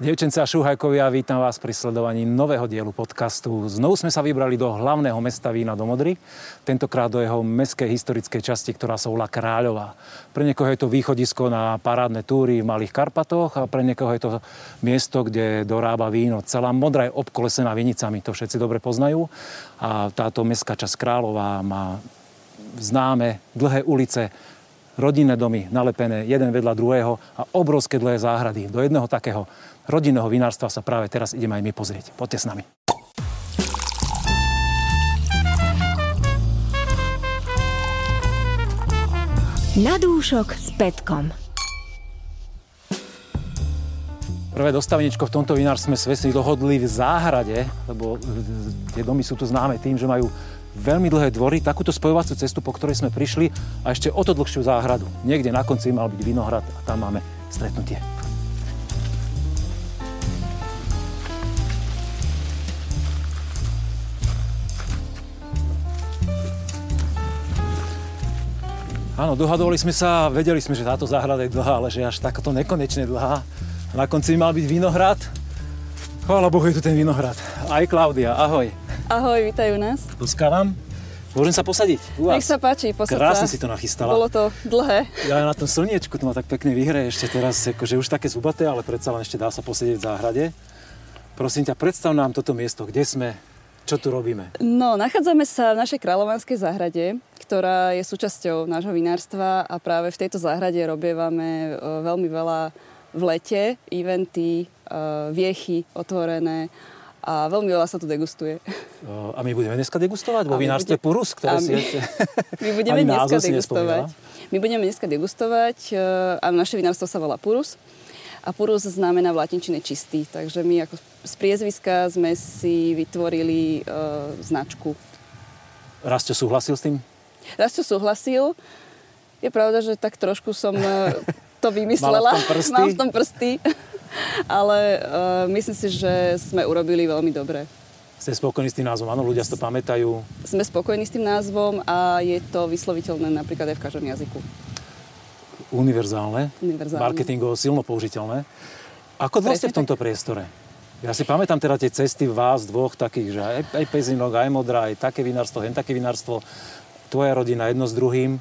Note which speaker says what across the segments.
Speaker 1: Dievčence a šuhajkovia, vítam vás pri sledovaní nového dielu podcastu. Znovu sme sa vybrali do hlavného mesta vína do Modry, tentokrát do jeho meskej historickej časti, ktorá sa volá Kráľová. Pre niekoho je to východisko na parádne túry v Malých Karpatoch a pre niekoho je to miesto, kde dorába víno. Celá Modra je obkolesená vinicami, to všetci dobre poznajú. A táto mestská časť Kráľová má známe dlhé ulice, rodinné domy nalepené jeden vedľa druhého a obrovské dlhé záhrady. Do jedného takého rodinného vinárstva sa práve teraz ideme aj my pozrieť. Poďte s nami.
Speaker 2: Na dúšok s Petkom.
Speaker 1: Prvé dostaveničko v tomto vinárstve sme si dohodli v záhrade, lebo tie domy sú tu známe tým, že majú veľmi dlhé dvory, takúto spojovacú cestu, po ktorej sme prišli a ešte o to dlhšiu záhradu. Niekde na konci mal byť vinohrad a tam máme stretnutie. Áno, dohadovali sme sa, vedeli sme, že táto záhrada je dlhá, ale že až takáto nekonečne dlhá. Na konci mal byť vinohrad. Chvála Bohu, je tu ten vinohrad. Aj Klaudia, ahoj.
Speaker 3: Ahoj, vítajú nás.
Speaker 1: Puskávam. Môžem sa posadiť u vás?
Speaker 3: Nech sa páči, posad
Speaker 1: Krásne si to nachystala.
Speaker 3: Bolo to dlhé.
Speaker 1: Ja na tom slniečku to ma tak pekne vyhreje ešte teraz, akože už také zubaté, ale predsa len ešte dá sa posedieť v záhrade. Prosím ťa, predstav nám toto miesto, kde sme, čo tu robíme.
Speaker 3: No, nachádzame sa v našej kráľovanskej záhrade, ktorá je súčasťou nášho vinárstva a práve v tejto záhrade robievame e, veľmi veľa v lete, eventy, e, viechy otvorené a veľmi veľa sa tu degustuje.
Speaker 1: A my budeme dneska degustovať vo
Speaker 3: my
Speaker 1: vinárstve
Speaker 3: bude-
Speaker 1: Purus, ktoré
Speaker 3: a
Speaker 1: si
Speaker 3: my-. My budeme dneska degustovať. My budeme dneska degustovať e, a naše vinárstvo sa volá Purus. A Purus znamená v latinčine čistý, takže my ako z priezviska sme si vytvorili e, značku
Speaker 1: Rastio súhlasil s tým?
Speaker 3: Rasto súhlasil. Je pravda, že tak trošku som e, to vymyslela.
Speaker 1: Mala v tom prsty?
Speaker 3: Mám v tom prsty. Ale uh, myslím si, že sme urobili veľmi dobre.
Speaker 1: Ste spokojní s tým názvom? Áno, ľudia si to pamätajú.
Speaker 3: Sme spokojní s tým názvom a je to vysloviteľné napríklad aj v každom jazyku.
Speaker 1: Univerzálne.
Speaker 3: Univerzálne.
Speaker 1: Marketingovo silno použiteľné. Ako dlho ste v tomto priestore? Ja si pamätám teda tie cesty vás dvoch takých, že aj, aj Pezinok, aj Modrá, aj také vinárstvo, hen také vinárstvo. Tvoja rodina jedno s druhým.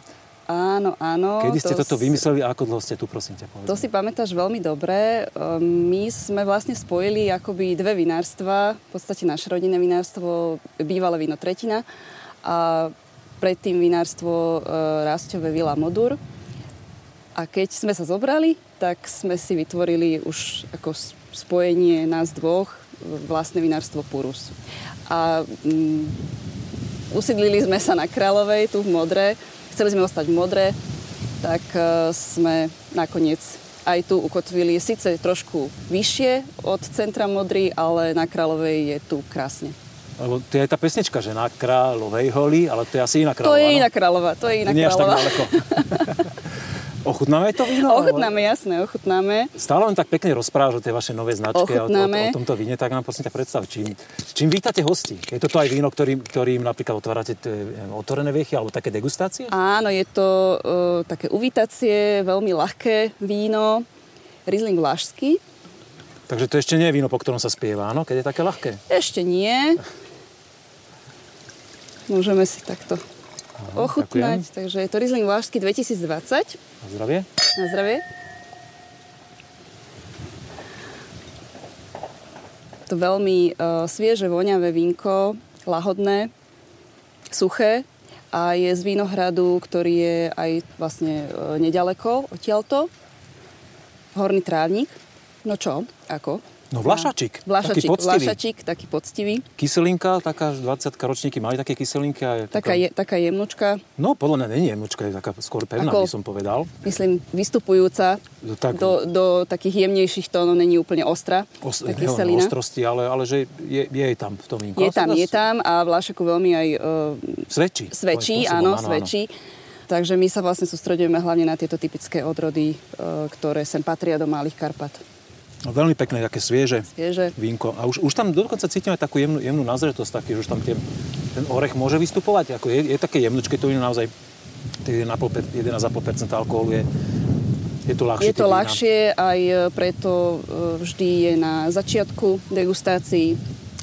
Speaker 3: Áno, áno.
Speaker 1: Kedy ste
Speaker 3: to
Speaker 1: toto
Speaker 3: s-
Speaker 1: vymysleli a ako dlho ste tu, prosím ťa, povedz.
Speaker 3: To si pamätáš veľmi dobre. Ehm, My sme vlastne spojili akoby dve vinárstva, v podstate naše rodinné vinárstvo, bývalé víno Tretina a predtým vinárstvo e, Rásťové Vila Modur. A keď sme sa zobrali, tak sme si vytvorili už ako spojenie nás dvoch vlastné vinárstvo Purus. A mm, usídlili sme sa na Kráľovej, tu v Modre. Chceli sme ostať v Modre, tak e, sme nakoniec aj tu ukotvili. Sice trošku vyššie od centra Modry, ale na Kráľovej je tu krásne.
Speaker 1: Lebo to je tá pesnička, že na kráľovej holi, ale to je asi iná
Speaker 3: To
Speaker 1: kráľová.
Speaker 3: je
Speaker 1: no?
Speaker 3: iná kráľova, to je iná
Speaker 1: Nie až tak
Speaker 3: kráľova.
Speaker 1: ďaleko. Ochutnáme to víno?
Speaker 3: Ochutnáme, jasné, ochutnáme.
Speaker 1: Stále len tak pekne rozprávaš o tej vašej novej značke, o, o,
Speaker 3: Ochutnáme.
Speaker 1: o tomto víne, tak nám prosím ťa predstav, čím, čím vítate hosti? Je toto aj víno, ktorým, ktorým napríklad otvárate tie, neviem, otvorené viechy alebo také degustácie?
Speaker 3: Áno, je to uh, také uvítacie, veľmi ľahké víno, Riesling Vlašský.
Speaker 1: Takže to ešte nie je víno, po ktorom sa spieva, áno? Keď je také ľahké.
Speaker 3: Ešte nie. Môžeme si takto ochutnať. Takže je to Riesling Vlašský 2020.
Speaker 1: Na zdravie.
Speaker 3: Na zdravie. To veľmi uh, svieže, voňavé vínko, lahodné, suché a je z vínohradu, ktorý je aj vlastne uh, nedaleko odtiaľto. Horný trávnik. No čo? Ako?
Speaker 1: No vlašačik.
Speaker 3: Vlašačik,
Speaker 1: Taký poctivý.
Speaker 3: vlašačik, taký poctivý.
Speaker 1: Kyselinka, taká 20 ročníky mali také kyselinky. A je
Speaker 3: Taká, je, taká jemnučka,
Speaker 1: No, podľa mňa nie je jemnučka, je taká skôr pevná,
Speaker 3: Ako-
Speaker 1: by som povedal.
Speaker 3: myslím, vystupujúca
Speaker 1: No, tak,
Speaker 3: do, do takých jemnejších tónov, není úplne ostrá.
Speaker 1: os,
Speaker 3: tá kyselina.
Speaker 1: ostrosti, ale, ale že je, je tam v tom vínku.
Speaker 3: Je tam, je tam a Vlášaku veľmi aj uh,
Speaker 1: Svedčí.
Speaker 3: svedčí,
Speaker 1: spôsobom,
Speaker 3: áno, svedčí. Takže my sa vlastne sústredujeme hlavne na tieto typické odrody, uh, ktoré sem patria do Malých Karpat.
Speaker 1: No, veľmi pekné, také svieže.
Speaker 3: Svieže.
Speaker 1: Vínko. A už, už tam dokonca cítime takú jemnú, jemnú nazretosť, taký, že už tam tie, ten orech môže vystupovať. Ako je, je také jemnučké, to je naozaj tie 1,5% 11,5% alkoholu je Je to ľahšie?
Speaker 3: Je to ľahšie, aj preto vždy je na začiatku degustácií.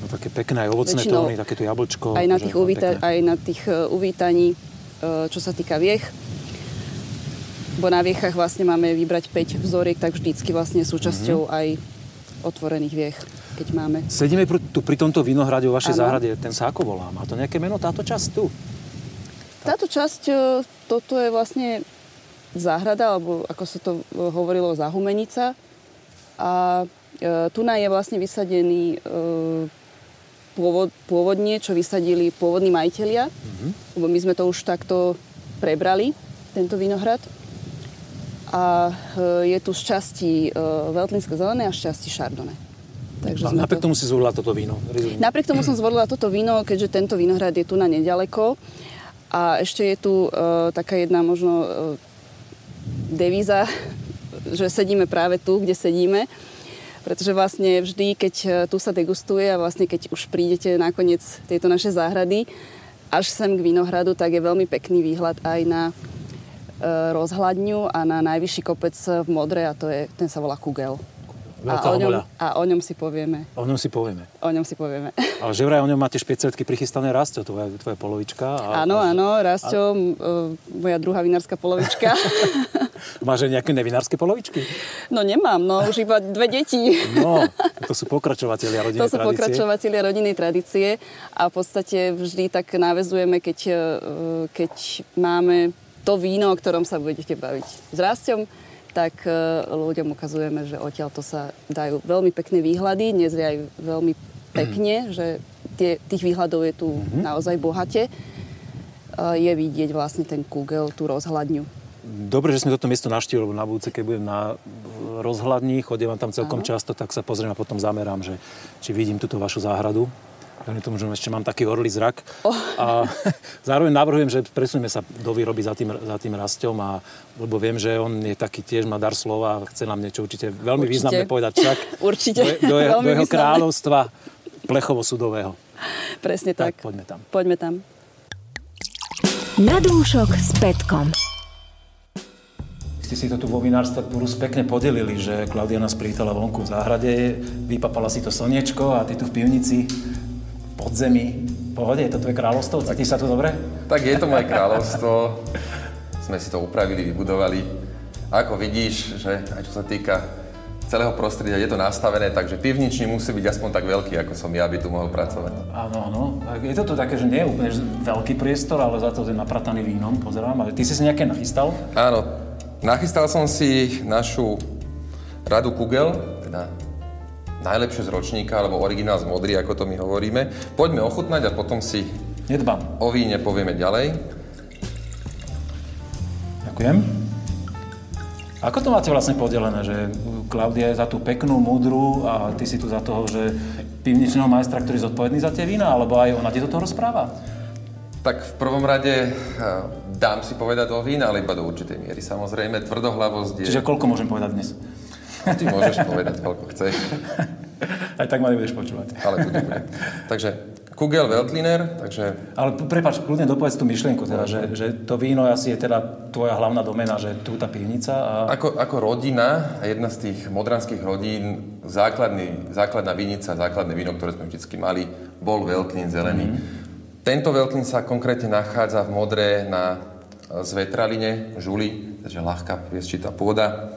Speaker 1: No, také pekné aj ovocné tóny, takéto jablčko.
Speaker 3: Aj na tých, uvíta- aj na tých uvítaní, čo sa týka viech. Bo na viechach vlastne máme vybrať 5 vzoriek, tak vždycky vlastne súčasťou mm-hmm. aj otvorených viech keď máme.
Speaker 1: Sedíme pr- tu pri tomto vinohrade o vašej ano. záhrade, ten sa ako volá? Má to nejaké meno, táto časť tu?
Speaker 3: Táto časť, e, toto je vlastne záhrada, alebo ako sa to e, hovorilo, zahumenica. A e, tu je vlastne vysadený e, pôvod, pôvodne, čo vysadili pôvodní majiteľia, mm-hmm. lebo my sme to už takto prebrali, tento vinohrad. A e, je tu z časti e, Veltlínske zelené a z časti Chardonnay.
Speaker 1: Takže a napriek to... tomu si zvolila toto víno?
Speaker 3: Napriek tomu som zvolila toto víno, keďže tento vínohrad je tu na nedaleko. A ešte je tu uh, taká jedna možno uh, devíza, že sedíme práve tu, kde sedíme. Pretože vlastne vždy, keď e, tu sa degustuje a vlastne keď už prídete nakoniec tejto našej záhrady až sem k vinohradu, tak je veľmi pekný výhľad aj na rozhľadňu a na najvyšší kopec v Modre a to je, ten sa volá Kugel.
Speaker 1: Veľká a o, ňom,
Speaker 3: a o ňom si povieme.
Speaker 1: O ňom si povieme.
Speaker 3: O ňom si povieme.
Speaker 1: Ale že vraj o ňom máte špeciálky prichystané Rastio, tvoja, tvoja polovička.
Speaker 3: A, áno, a, áno, Rastio, a... moja druhá vinárska polovička.
Speaker 1: Máš aj nejaké nevinárske polovičky?
Speaker 3: No nemám, no už iba dve deti.
Speaker 1: No, to sú pokračovatelia rodinnej
Speaker 3: tradície. To sú tradície. pokračovatelia rodinnej tradície a v podstate vždy tak návezujeme, keď, e, keď máme to víno, o ktorom sa budete baviť s Rastom, tak e, ľuďom ukazujeme, že odtiaľ to sa dajú veľmi pekné výhľady. Dnes je aj veľmi pekne, mm. že tie, tých výhľadov je tu mm-hmm. naozaj bohate. E, je vidieť vlastne ten kúgel, tú rozhľadňu.
Speaker 1: Dobre, že sme toto miesto naštívili, lebo na budúce, keď budem na rozhľadni, chodím tam celkom Aha. často, tak sa pozriem a potom zamerám, že či vidím túto vašu záhradu. Veľmi tomu, že ešte mám taký orlý zrak. Oh. A zároveň navrhujem, že presuneme sa do výroby za tým, za tým rastom, a, lebo viem, že on je taký tiež má dar slova a chce nám niečo určite veľmi určite. významné povedať však.
Speaker 3: určite.
Speaker 1: Do, do, do, do jeho kráľovstva plechovo-sudového.
Speaker 3: Presne tak.
Speaker 1: tak. Poďme tam.
Speaker 3: Poďme tam.
Speaker 2: Na dúšok s Petkom.
Speaker 1: Ste si to tu vo vinárstve Purus pekne podelili, že Klaudia nás privítala vonku v záhrade, vypapala si to slniečko a ty tu v pivnici podzemí. Pohode, je to tvoje kráľovstvo? Cítiš sa tu dobre?
Speaker 4: Tak je to moje kráľovstvo. Sme si to upravili, vybudovali. A ako vidíš, že aj čo sa týka celého prostredia je to nastavené, takže pivničný musí byť aspoň tak veľký, ako som ja, aby tu mohol pracovať.
Speaker 1: Áno, áno. Je to tu také, že nie je úplne veľký priestor, ale za to je naprataný vínom, pozerám. Ale ty si si nejaké nachystal?
Speaker 4: Áno. Nachystal som si našu radu Kugel, teda najlepšie z ročníka, alebo originál z modry, ako to my hovoríme. Poďme ochutnať a potom si
Speaker 1: Nedbám.
Speaker 4: o víne povieme ďalej.
Speaker 1: Ďakujem. Ako to máte vlastne podelené, že Klaudia je za tú peknú, múdru a ty si tu za toho, že pivničného majstra, ktorý je zodpovedný za tie vína, alebo aj ona ti do toho rozpráva?
Speaker 4: Tak v prvom rade eh, dám si povedať o vína, ale iba do určitej miery. Samozrejme, tvrdohlavosť je...
Speaker 1: Čiže koľko môžem povedať dnes?
Speaker 4: Ty môžeš povedať, koľko chceš.
Speaker 1: Aj tak ma nebudeš počúvať.
Speaker 4: Ale budem, budem. Takže Kugel Veltliner, takže...
Speaker 1: Ale prepáč, kľudne dopovedz tú myšlienku, teda, že, že to víno asi je teda tvoja hlavná domena, že tu tá pivnica a...
Speaker 4: Ako, ako rodina, jedna z tých modranských rodín, základný, základná vinica, základné víno, ktoré sme vždy mali, bol Veltlin zelený. Mm-hmm. Tento Veltlin sa konkrétne nachádza v Modre na Zvetraline, Žuli, takže ľahká piesčitá pôda.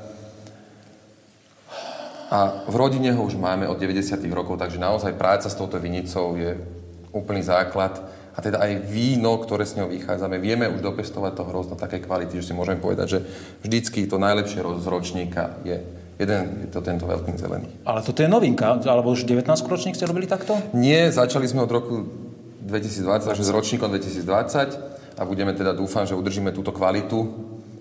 Speaker 4: A v rodine ho už máme od 90. rokov, takže naozaj práca s touto vinicou je úplný základ. A teda aj víno, ktoré s ňou vychádzame, vieme už dopestovať to hrozno také kvality, že si môžeme povedať, že vždycky to najlepšie z ročníka je jeden, je to tento veľký zelený.
Speaker 1: Ale toto je novinka, alebo už 19 ročník ste robili takto?
Speaker 4: Nie, začali sme od roku 2020, takže s ročníkom 2020 a budeme teda, dúfam, že udržíme túto kvalitu,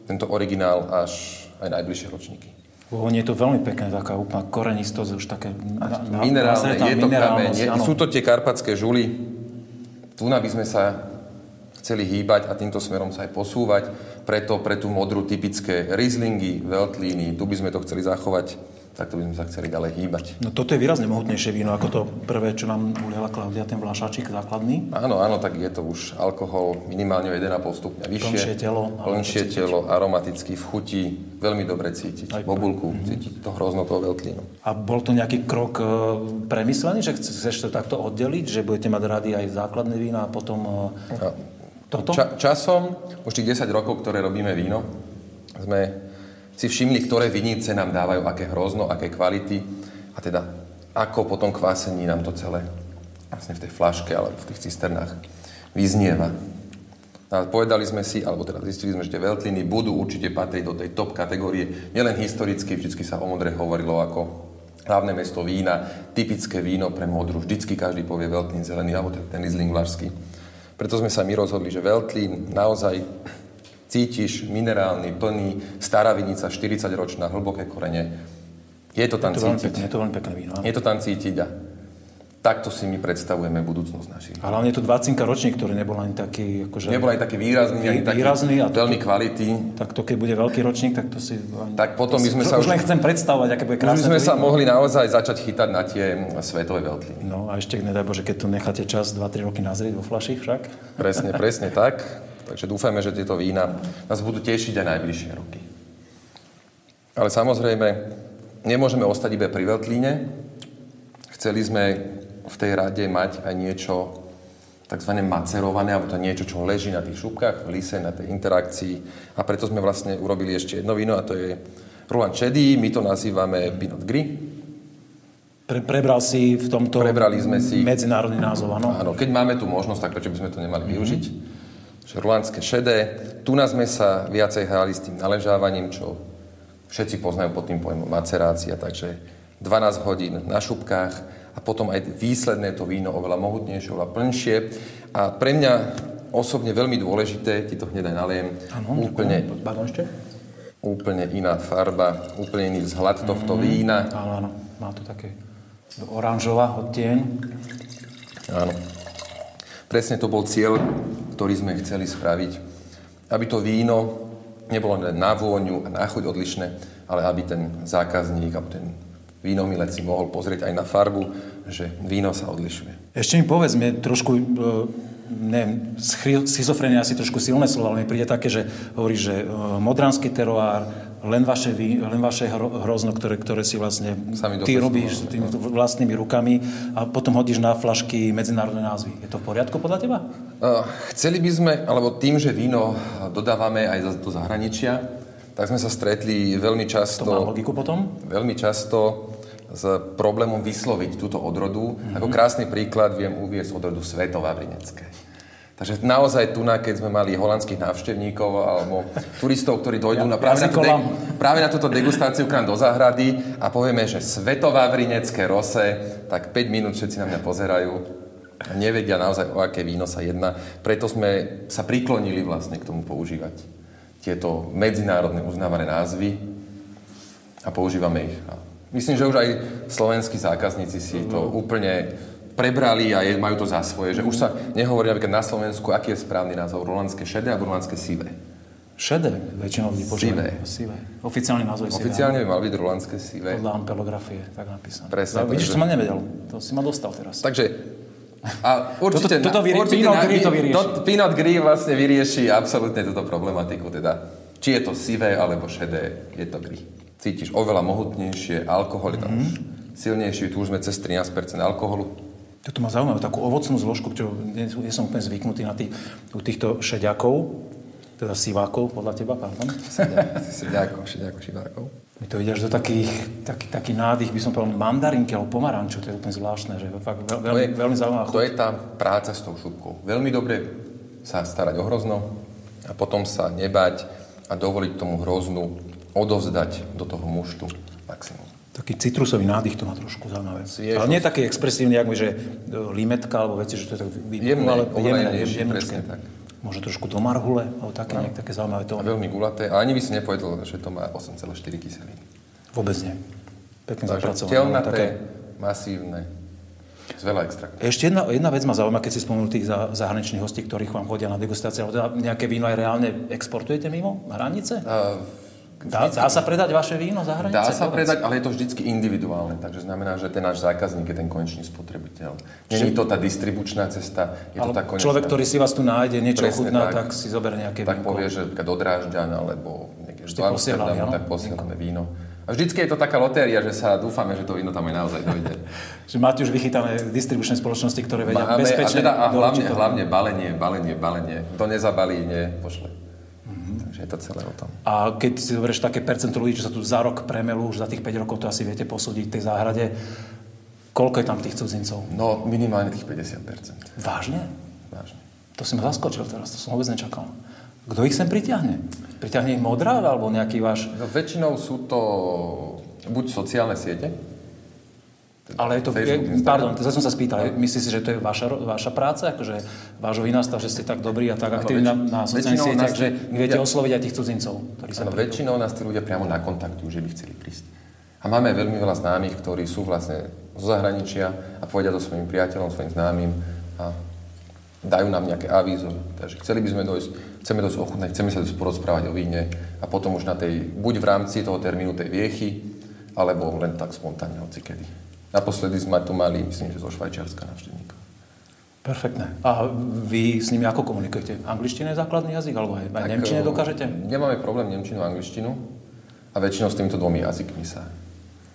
Speaker 4: tento originál až aj najbližšie ročníky.
Speaker 1: Nie je to veľmi pekné, taká úplná korenistosť, už také...
Speaker 4: Na, minerálne, je to kameň, sú to tie karpatské žuly. Tu by sme sa chceli hýbať a týmto smerom sa aj posúvať. Preto pre tú modru typické Rieslingy, Veltlíny, tu by sme to chceli zachovať tak to by sme sa chceli ďalej hýbať.
Speaker 1: No toto je výrazne mohutnejšie víno ako to prvé, čo nám uliala Klaudia, ten vlášačík základný.
Speaker 4: Áno, áno, tak je to už alkohol minimálne o 1,5 stupňa vyššie.
Speaker 1: Plnšie telo.
Speaker 4: Plnšie telo, aromatický v chuti, veľmi dobre cítiť. Aj, Bobulku, mm-hmm. cítiť to hrozno toho veľtlínu.
Speaker 1: A bol to nejaký krok e, premyslený, že chceš to takto oddeliť, že budete mať rady aj základné vína a potom e, no. toto?
Speaker 4: Ča- časom, už tých 10 rokov, ktoré robíme víno, sme si všimli, ktoré vinice nám dávajú aké hrozno, aké kvality a teda ako po tom kvásení nám to celé vlastne v tej flaške alebo v tých cisternách vyznieva. A povedali sme si, alebo teda zistili sme, že tie veľtliny budú určite patriť do tej top kategórie. Nielen historicky, vždy sa o Modre hovorilo ako hlavné mesto vína, typické víno pre Modru. Vždycky každý povie veľtlín zelený, alebo ten Riesling vlašský. Preto sme sa my rozhodli, že veľtlín naozaj cítiš minerálny, plný, stará vinica, 40-ročná, hlboké korene. Je to tam
Speaker 1: je to
Speaker 4: cítiť.
Speaker 1: Pekné, je to veľmi pekné víno.
Speaker 4: Je to tam cítiť a takto si my predstavujeme budúcnosť našich.
Speaker 1: A hlavne to 20 ročník, ktorý nebol ani taký...
Speaker 4: Akože, nebol ani taký výrazný, ani taký
Speaker 1: výrazný a
Speaker 4: veľmi kvality.
Speaker 1: Tak to, keď bude veľký ročník, tak to si...
Speaker 4: Tak potom my sme
Speaker 1: to,
Speaker 4: sa
Speaker 1: už... len chcem predstavovať, aké bude krásne.
Speaker 4: Už sme sa mohli naozaj začať chytať na tie svetové veľtliny.
Speaker 1: No a ešte, nedaj Bože, keď tu necháte čas 2-3 roky nazrieť vo flaši však.
Speaker 4: Presne, presne tak. Takže dúfame, že tieto vína nás budú tešiť aj najbližšie roky. Ale samozrejme, nemôžeme ostať iba pri Veltlíne. Chceli sme v tej rade mať aj niečo tzv. macerované, alebo to niečo, čo leží na tých šupkách, v lise, na tej interakcii. A preto sme vlastne urobili ešte jedno víno, a to je Roland Chedy, my to nazývame Pinot Gris.
Speaker 1: Pre, prebral si v tomto
Speaker 4: Prebrali sme si,
Speaker 1: medzinárodný názov, áno?
Speaker 4: Áno, keď máme tu možnosť, tak prečo by sme to nemali mm-hmm. využiť? Rulánske šedé. Tu nás sme sa viacej hrali s tým naležávaním, čo všetci poznajú pod tým pojmom macerácia, takže 12 hodín na šupkách a potom aj výsledné to víno oveľa mohutnejšie, oveľa plnšie. A pre mňa osobne veľmi dôležité, ti to hneď aj naliem,
Speaker 1: ano, úplne, ešte?
Speaker 4: úplne iná farba, úplne iný vzhľad tohto mm, vína.
Speaker 1: Áno, áno, má to také oranžová odtieň.
Speaker 4: Áno. Presne to bol cieľ, ktorý sme chceli spraviť. Aby to víno nebolo len na vôňu a na chuť odlišné, ale aby ten zákazník, alebo ten vínomilec si mohol pozrieť aj na farbu, že víno sa odlišuje.
Speaker 1: Ešte mi povedz, trošku, e, neviem, schizofrenia asi trošku silné slovo, ale mi príde také, že hovorí, že e, modranský teroár, len vaše, vy, len vaše hrozno, ktoré, ktoré si vlastne Sami ty robíš s tými vlastnými rukami a potom hodíš na flašky medzinárodné názvy. Je to v poriadku podľa teba?
Speaker 4: Uh, chceli by sme, alebo tým, že víno dodávame aj do zahraničia, tak sme sa stretli veľmi často...
Speaker 1: To má logiku potom?
Speaker 4: Veľmi často s problémom vysloviť túto odrodu. Mm-hmm. Ako krásny príklad viem uviesť odrodu Svetovavrinecké. Takže naozaj tu, keď sme mali holandských návštevníkov alebo turistov, ktorí dojdú ja, na, práve, na de- práve na túto degustáciu k nám do záhrady a povieme, že svetová vrinecké rose, tak 5 minút všetci na mňa pozerajú a nevedia naozaj, o aké víno sa jedná. Preto sme sa priklonili vlastne k tomu používať tieto medzinárodne uznávané názvy a používame ich. Myslím, že už aj slovenskí zákazníci si to úplne prebrali a je, majú to za svoje. Že už sa nehovorí napríklad na Slovensku, aký je správny názov. Rolandské šedé alebo rolandské sivé.
Speaker 1: Šedé, väčšinou ľudí
Speaker 4: Sivé.
Speaker 1: sivé. Oficiálny názov je
Speaker 4: Oficiálne by mal byť rolandské sivé.
Speaker 1: Podľa ampelografie, tak napísané.
Speaker 4: Presne.
Speaker 1: No, vidíš, to ma nevedel. To si ma dostal teraz.
Speaker 4: Takže a určite,
Speaker 1: toto, toto vyrie, určite Pinot Gris to vyrieši. To,
Speaker 4: Pinot Gris vlastne vyrieši absolútne túto problematiku. Teda, či je to sivé alebo šedé, je to gris. Cítiš oveľa mohutnejšie, alkohol je tam mm-hmm. už silnejší, tu už sme cez 13% alkoholu.
Speaker 1: Toto má zaujímavé, takú ovocnú zložku, čo nie, nie som úplne zvyknutý na tých, u týchto šediakov, teda sivákov, podľa teba, pardon?
Speaker 4: Sediakov, šediakov, šivákov.
Speaker 1: Mi to ide až do takých, taký, taký nádych, by som povedal, mandarinky alebo pomaranču, to je úplne zvláštne, že fakt veľ, veľmi, je, veľmi zaujímavá
Speaker 4: chuť. To je tá práca s tou šupkou. Veľmi dobre sa starať o hrozno a potom sa nebať a dovoliť tomu hroznu odovzdať do toho muštu maximum.
Speaker 1: Taký citrusový nádych to má trošku zaujímavé. Sviežosť. Ale nie taký expresívny, ako že e, limetka alebo veci, že to je tak
Speaker 4: jemné, ale jemné, jemné, tak.
Speaker 1: Možno trošku do marhule, alebo také, no. také zaujímavé
Speaker 4: to. veľmi gulaté. A ani by si nepovedal, že to má 8,4 kyseliny.
Speaker 1: Vôbec nie. Pekne zapracované.
Speaker 4: Telnaté, také... masívne, z veľa extraktov.
Speaker 1: Ešte jedna, jedna vec ma zaujíma, keď si spomenul tých zahraničných hostí, ktorí vám chodia na degustácie, alebo teda nejaké víno aj reálne exportujete mimo hranice? Uh, Dá, dá sa predať vaše víno za hranice?
Speaker 4: Dá sa predať, ale je to vždycky individuálne. Takže znamená, že ten náš zákazník je ten konečný spotrebiteľ. Nie je to tá distribučná cesta, je to tá konečná.
Speaker 1: človek, ktorý si vás tu nájde, niečo
Speaker 4: Presne
Speaker 1: ochutná,
Speaker 4: tak.
Speaker 1: tak. si zoberie nejaké
Speaker 4: tak
Speaker 1: vínko.
Speaker 4: povie, že do Drážďan alebo niekde do Amsterdamu, tak posielame víno. A vždycky je to taká lotéria, že sa dúfame, že to víno tam aj naozaj dojde.
Speaker 1: Že máte už vychytané distribučné spoločnosti, ktoré vedia
Speaker 4: Máme, a,
Speaker 1: bezpečne
Speaker 4: teda, a hlavne,
Speaker 1: to.
Speaker 4: hlavne balenie, balenie, balenie. Kto nezabalí, nie, pošle. Takže je to celé o tom.
Speaker 1: A keď si zoberieš také percento ľudí, čo sa tu za rok premelú, už za tých 5 rokov to asi viete posúdiť v tej záhrade, koľko je tam tých cudzincov?
Speaker 4: No minimálne tých 50%.
Speaker 1: Vážne?
Speaker 4: Vážne.
Speaker 1: To si ma zaskočil teraz, to som vôbec nečakal. Kto ich sem pritiahne? Pritiahne ich modrá alebo nejaký váš...
Speaker 4: No, väčšinou sú to buď sociálne siete,
Speaker 1: Ale je to...
Speaker 4: Facebook,
Speaker 1: Je, pardon, to som sa spýtal. Myslíš si, že to je vaša, vaša práca? Akože vášho vinastav, že ste tak dobrí a tak aktívni na,
Speaker 4: väč-
Speaker 1: na sociálnych sieťach, že viete
Speaker 4: ja-
Speaker 1: osloviť aj tých cudzincov, ktorí sa
Speaker 4: väčšinou nás tí ľudia priamo nakontaktujú, že by chceli prísť. A máme veľmi veľa známych, ktorí sú vlastne zo zahraničia a povedia to svojim priateľom, svojim známym a dajú nám nejaké avízo. Takže chceli by sme dojsť, chceme dosť ochutnať, chceme sa dosť porozprávať o víne a potom už na tej, buď v rámci toho termínu tej viechy, alebo len tak spontánne, hoci kedy. Naposledy sme tu mali, myslím, že zo Švajčiarska návštevníka.
Speaker 1: Perfektné. A vy s nimi ako komunikujete? Angličtina je základný jazyk, alebo aj, aj nemčine
Speaker 4: eh,
Speaker 1: dokážete?
Speaker 4: Nemáme problém nemčinu a angličtinu a väčšinou s týmito dvomi jazykmi sa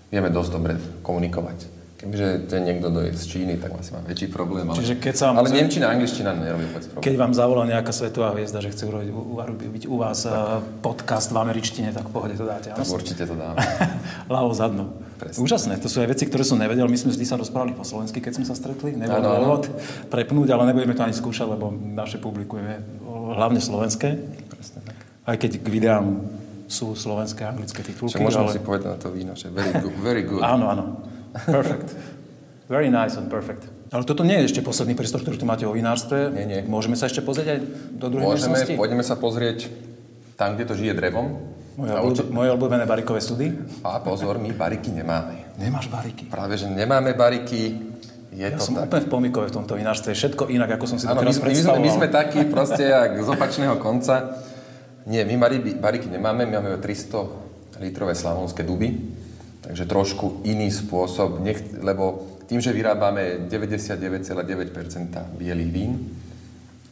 Speaker 4: vieme dosť dobre komunikovať. Kebyže to je niekto, kto je z Číny, tak asi má väčší problém. Ale,
Speaker 1: Čiže keď sa
Speaker 4: ale nemčina a angličtina nerobí vôbec problém.
Speaker 1: Keď vám zavolá nejaká svetová hviezda, že chce urobiť, urobiť u vás tak. podcast v američtine, tak v pohode to dáte.
Speaker 4: Tak
Speaker 1: áno?
Speaker 4: určite to dáme.
Speaker 1: Ľavo zadno.
Speaker 4: Presne.
Speaker 1: Úžasné, to sú aj veci, ktoré som nevedel. My sme vždy sa rozprávali po slovensky, keď sme sa stretli. Nebol dôvod prepnúť, ale nebudeme to ani skúšať, lebo naše publikum je hlavne slovenské.
Speaker 4: Presne tak.
Speaker 1: Aj keď k videám sú slovenské a anglické titulky.
Speaker 4: Čo môžem
Speaker 1: ale...
Speaker 4: si povedať na to víno, že very good. Very good.
Speaker 1: Áno, áno. Perfect. Very nice and perfect. Ale toto nie je ešte posledný priestor, ktorý tu máte o vinárstve.
Speaker 4: Nie, nie.
Speaker 1: Môžeme sa ešte pozrieť aj do druhej
Speaker 4: Môžeme,
Speaker 1: miestnosti?
Speaker 4: pôjdeme sa pozrieť tam, kde to žije drevom.
Speaker 1: Moje, obľúbe,
Speaker 4: určite-
Speaker 1: moje obľúbené barikové súdy.
Speaker 4: a pozor, my bariky nemáme.
Speaker 1: Nemáš bariky.
Speaker 4: Práve, že nemáme bariky, je
Speaker 1: Ja
Speaker 4: to
Speaker 1: som
Speaker 4: tak.
Speaker 1: úplne v pomikove v tomto vinárstve. Všetko inak, ako som si to
Speaker 4: my,
Speaker 1: teraz
Speaker 4: sme- my, sme, my sme takí proste jak z opačného konca. Nie, my bariky, bariky nemáme, my máme 300 litrové slavonské duby, takže trošku iný spôsob, nech, lebo tým, že vyrábame 99,9% bielých vín,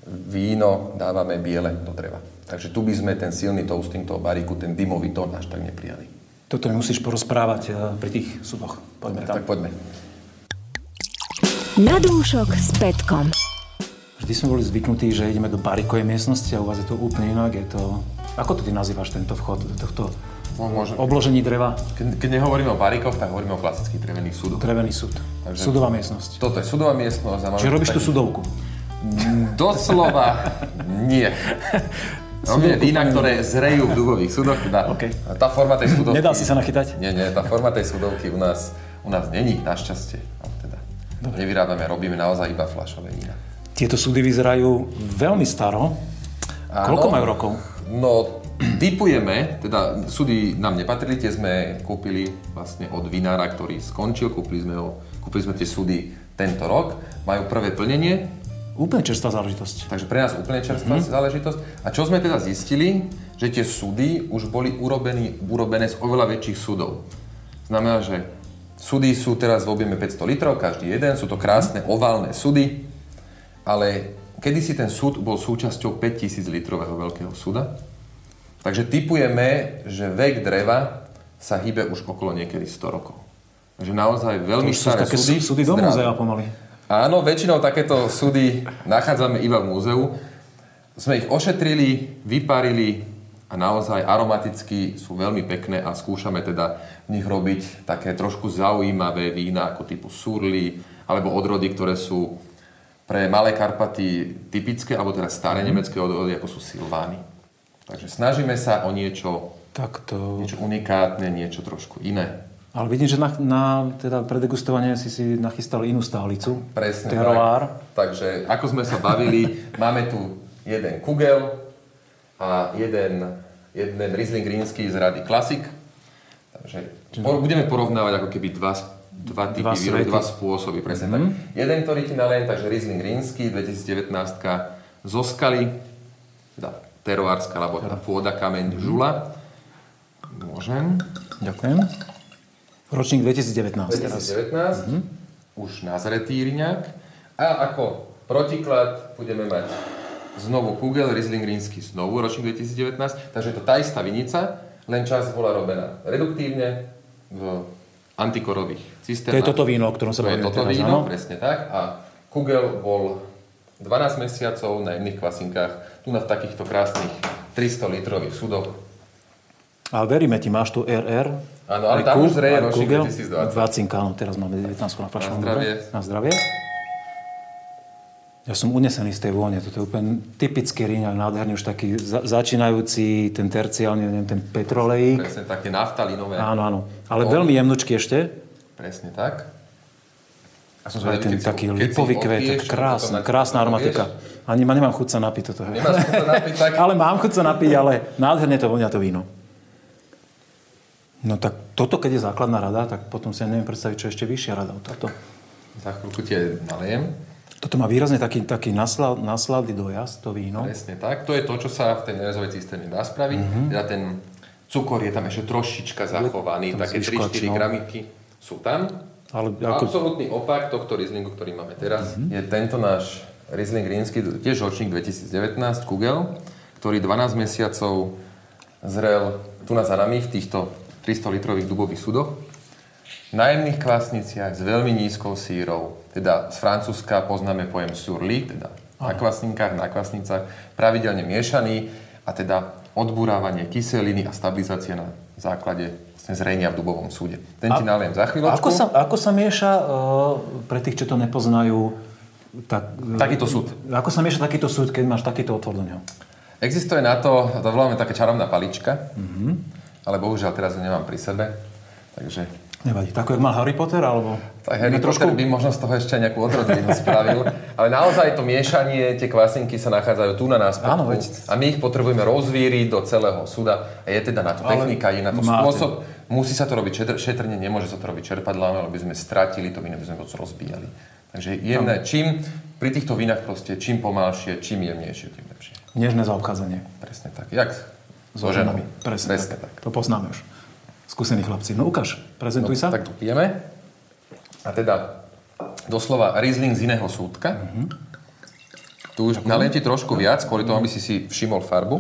Speaker 4: víno dávame biele do dreva. Takže tu by sme ten silný toasting toho bariku, ten dymový tón až tak neprijali.
Speaker 1: Toto mi musíš porozprávať eh, pri tých súdoch. Poďme tam.
Speaker 4: Tak poďme.
Speaker 2: Na dúšok s Petkom.
Speaker 1: Vždy sme boli zvyknutí, že ideme do barikovej miestnosti a u vás je to úplne inak. Je to... Ako to ty nazývaš tento vchod do tohto
Speaker 4: môžem.
Speaker 1: obložení dreva?
Speaker 4: Keď, keď nehovoríme o barikoch, tak hovoríme o klasických drevených súdoch.
Speaker 1: Drevený súd.
Speaker 4: Takže-
Speaker 1: Súdová miestnosť.
Speaker 4: Toto je súdová miestnosť.
Speaker 1: Čiže robíš tú
Speaker 4: taký-
Speaker 1: súdovku.
Speaker 4: Doslova nie. Robíme vína, ktoré zrejú v dubových súdoch. Teda
Speaker 1: OK.
Speaker 4: Tá forma tej súdovky...
Speaker 1: Nedal si sa nachytať?
Speaker 4: Nie, nie, tá forma tej súdovky u nás, u nás není, našťastie. Ale teda nevyrábame, robíme naozaj iba fľašové vína.
Speaker 1: Tieto súdy vyzerajú veľmi staro.
Speaker 4: Áno.
Speaker 1: Koľko majú rokov?
Speaker 4: No, typujeme, teda súdy nám nepatrili, tie sme kúpili vlastne od vinára, ktorý skončil, kúpili sme, ho, kúpili sme tie súdy tento rok, majú prvé plnenie,
Speaker 1: Úplne čerstvá záležitosť.
Speaker 4: Takže pre nás úplne čerstvá mm-hmm. záležitosť. A čo sme teda zistili, že tie súdy už boli urobení, urobené z oveľa väčších súdov. Znamená, že súdy sú teraz v objeme 500 litrov, každý jeden, sú to krásne oválne súdy, ale kedysi ten súd bol súčasťou 5000 litrového veľkého súda. Takže typujeme, že vek dreva sa hýbe už okolo niekedy 100 rokov. Takže naozaj veľmi
Speaker 1: Už sú
Speaker 4: staré
Speaker 1: také
Speaker 4: súdy.
Speaker 1: súdy do múzea pomaly.
Speaker 4: Áno, väčšinou takéto súdy nachádzame iba v múzeu. Sme ich ošetrili, vyparili a naozaj aromaticky sú veľmi pekné a skúšame teda v nich robiť také trošku zaujímavé vína ako typu surly alebo odrody, ktoré sú pre Malé Karpaty typické, alebo teda staré nemecké odrody, ako sú Silvány. Takže snažíme sa o niečo,
Speaker 1: Tak to...
Speaker 4: niečo unikátne, niečo trošku iné.
Speaker 1: Ale vidím, že na, na teda pre degustovanie si si nachystal inú stálicu.
Speaker 4: Presne
Speaker 1: Terroir.
Speaker 4: tak. Takže ako sme sa bavili, máme tu jeden kugel a jeden, jeden Riesling Rínsky z rady Classic. Takže po, budeme porovnávať ako keby dva, dva typy výroby, dva spôsoby. Presne mm-hmm. tak. Jeden, ktorý ti nalejem, takže Riesling Rínsky 2019 zo skaly, teda teroárska, alebo tá pôda, kameň, žula. Môžem.
Speaker 1: Ďakujem. Ročník 2019 teraz.
Speaker 4: 2019, mm-hmm. už nazretý Iriňák. A ako protiklad budeme mať znovu Kugel, Riesling Rínsky, znovu ročník 2019. Takže je to tá istá vinica, len čas bola robená reduktívne v antikorových cisternách.
Speaker 1: To je toto víno, o ktorom sa
Speaker 4: To je
Speaker 1: bavíme
Speaker 4: toto
Speaker 1: teraz,
Speaker 4: víno,
Speaker 1: áno?
Speaker 4: presne tak. A Kugel bol 12 mesiacov na jedných kvasinkách, tu na v takýchto krásnych 300 litrových sudoch.
Speaker 1: Ale veríme ti, máš tu RR.
Speaker 4: Áno, ale tam už zreje ročník
Speaker 1: Kugel.
Speaker 4: 2020.
Speaker 1: 20, áno, teraz máme 19 na fľašovom
Speaker 4: Na zdravie.
Speaker 1: Na zdravie. Ja som unesený z tej vône. Toto je úplne typický ríňak, nádherný, už taký za, začínajúci, ten terciálny, neviem, ten petrolejík.
Speaker 4: Presne také naftalinové.
Speaker 1: Áno, áno. Ale veľmi jemnučky ešte.
Speaker 4: Presne tak. A som
Speaker 1: Aj ten taký lipový kvet, krásna, krásna
Speaker 4: potom
Speaker 1: aromatika. Ani ma nemám chuť sa napiť toto.
Speaker 4: Nemáš chuť sa napiť, tak...
Speaker 1: Ale mám chuť sa napiť, ale nádherne to vonia to víno. No tak toto, keď je základná rada, tak potom si ja neviem predstaviť, čo je ešte vyššia rada od tohto.
Speaker 4: Za chvíľku ti aj nalejem.
Speaker 1: Toto má výrazne taký, taký naslad, nasladý dojazd, to víno.
Speaker 4: Presne tak. To je to, čo sa v tej nerezovej cisterne dá spraviť.
Speaker 1: Mhm.
Speaker 4: Mm-hmm. Teda ten cukor je tam ešte trošička zachovaný.
Speaker 1: tam
Speaker 4: Také
Speaker 1: zvyškovač,
Speaker 4: 3-4
Speaker 1: no.
Speaker 4: gramiky sú tam.
Speaker 1: Ale ako,
Speaker 4: Absolutný opak tohto Rieslingu, ktorý máme teraz,
Speaker 1: Mhm.
Speaker 4: je tento náš Riesling Rínsky, tiež ročník 2019, Kugel, ktorý 12 mesiacov zrel tu na za nami v týchto 300 litrových dubových sudoch. Na jemných kvasniciach s veľmi nízkou sírou, teda z Francúzska poznáme pojem surly, teda na kvasninkách, na kvasnicách, pravidelne miešaný a teda odburávanie kyseliny a stabilizácia na základe vlastne zrenia v dubovom súde. Ten ti naliem za chvíľočku.
Speaker 1: ako, sa, ako sa mieša, uh, pre tých, čo to nepoznajú, tak, uh,
Speaker 4: Takýto súd.
Speaker 1: Ako sa mieša takýto súd, keď máš takýto otvor do neho?
Speaker 4: Existuje na to, to voláme taká čarovná palička,
Speaker 1: Mhm.
Speaker 4: ale bohužiaľ teraz ju nemám pri sebe, takže
Speaker 1: Nevadí. Tak, ako mal Harry Potter, alebo...
Speaker 4: tak Harry Potter by možno z toho ešte nejakú odrodinu spravil, ale naozaj to miešanie, tie kvasinky sa nachádzajú tu na nás
Speaker 1: Áno, veď-
Speaker 4: a my ich potrebujeme rozvíriť do celého súda a je teda na to
Speaker 1: Ale
Speaker 4: technika, je na to
Speaker 1: máte.
Speaker 4: spôsob, musí sa to robiť šetr, šetrne, nemôže sa to robiť čerpadlami, lebo by sme stratili to víno, by sme to rozbíjali. Takže jemné, čím pri týchto vínach proste, čím pomalšie, čím jemnejšie, tým lepšie.
Speaker 1: Nežné zaobchádzanie.
Speaker 4: Presne tak. Jak so ženami.
Speaker 1: Presne,
Speaker 4: Presne tak.
Speaker 1: To poznáme už. Skúsení chlapci. No ukáž, prezentuj sa.
Speaker 4: No, Tak tu pijeme. A teda doslova Riesling z iného súdka. Tu už naliem ti trošku viac, kvôli tomu, aby si si všimol farbu.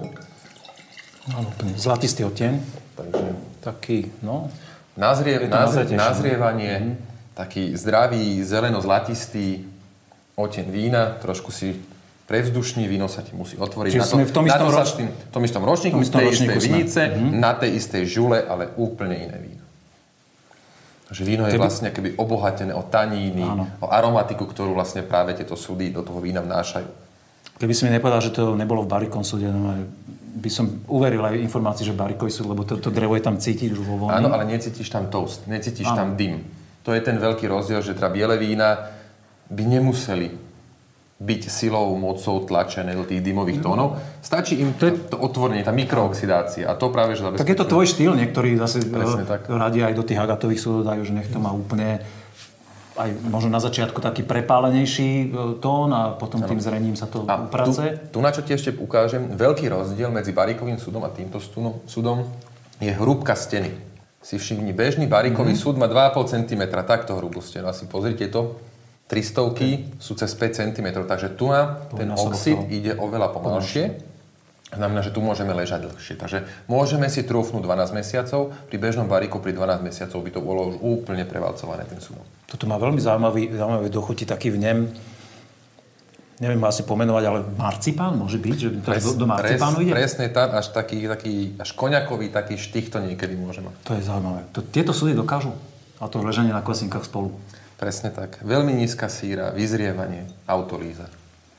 Speaker 1: Áno, úplne zlatistý odtieň.
Speaker 4: Takže
Speaker 1: Taký, no.
Speaker 4: nazrie, nazrie, nazrievanie, taký zdravý, zeleno-zlatistý oteň vína, trošku si prevzdušní, víno sa ti musí otvoriť.
Speaker 1: Čiže sme v tom
Speaker 4: na
Speaker 1: istom
Speaker 4: to
Speaker 1: roč-
Speaker 4: tým, v tom istom ročníku,
Speaker 1: v
Speaker 4: tej istej vinice, na tej istej žule, ale úplne iné víno. Takže víno je vlastne keby obohatené o taníny,
Speaker 1: Áno.
Speaker 4: o aromatiku, ktorú vlastne práve tieto súdy do toho vína vnášajú.
Speaker 1: Keby si mi nepovedal, že to nebolo v Barikom súde, no, by som uveril aj informácii, že Barikový súd, lebo to, to drevo je tam cítiť už vo voni.
Speaker 4: Áno, ale necítiš tam toast, necítiš
Speaker 1: Áno.
Speaker 4: tam dym. To je ten veľký rozdiel, že teda biele vína by nemuseli byť silou, mocou tlačené do tých dymových tónov. Stačí im to, to otvorenie, tá mikrooxidácia. A to práve, že
Speaker 1: Tak je to tvoj štýl, niektorí zase
Speaker 4: Presne
Speaker 1: eh,
Speaker 4: tak.
Speaker 1: radia aj do tých agatových súdov dajú, že nech to má úplne aj možno na začiatku taký prepálenejší eh, tón a potom tým zrením sa to
Speaker 4: A tu,
Speaker 1: uprace.
Speaker 4: tu, na čo ti ešte ukážem, veľký rozdiel medzi barikovým súdom a týmto súdom, je hrúbka steny. Si všimni, bežný barikový
Speaker 1: Mhm.
Speaker 4: súd má 2,5 cm, takto hrubú stenu. Asi pozrite to, 300 sú cez 5 cm, takže tu na ten oxid ide oveľa pomalšie. Znamená, že tu môžeme ležať dlhšie. Takže môžeme si trúfnúť 12 mesiacov, pri bežnom bariku pri 12 mesiacov by to bolo už úplne prevalcované ten súdom.
Speaker 1: Toto má veľmi zaujímavý, zaujímavý dochuti, taký vnem, neviem asi pomenovať, ale marcipán môže byť, že to do, do marcipánu ide?
Speaker 4: Presne tam, až taký, taký až koňakový taký štých to niekedy môže mať.
Speaker 1: To je zaujímavé. To, tieto súdy dokážu. A to ležanie na klasinkách spolu.
Speaker 4: Presne tak. Veľmi nízka síra, vyzrievanie, autolíza.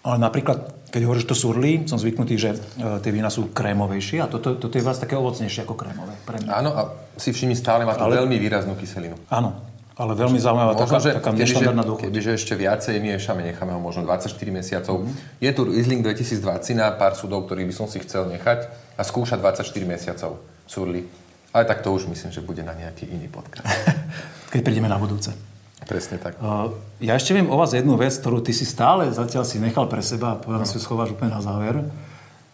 Speaker 1: Ale napríklad, keď hovoríš to surly, som zvyknutý, že e, tie vína sú krémovejšie a toto, toto je vás také ovocnejšie ako krémové. Pre mňa.
Speaker 4: Áno, a si všimni, stále má to
Speaker 1: Ale-
Speaker 4: veľmi výraznú kyselinu.
Speaker 1: Áno, ale veľmi zaujímavá taká,
Speaker 4: že
Speaker 1: taká neštandardná dochuť.
Speaker 4: kebyže ešte viacej miešame, necháme ho možno 24 mesiacov.
Speaker 1: Mhm.
Speaker 4: Je tu Riesling 2020 na pár súdov, ktorých by som si chcel nechať a skúšať 24 mesiacov surly. Ale tak to už myslím, že bude na nejaký iný podcast.
Speaker 1: Keď prídeme na budúce.
Speaker 4: Presne tak.
Speaker 1: Ja ešte viem o vás jednu vec, ktorú ty si stále zatiaľ si nechal pre seba a povedal si ju schováš úplne na záver.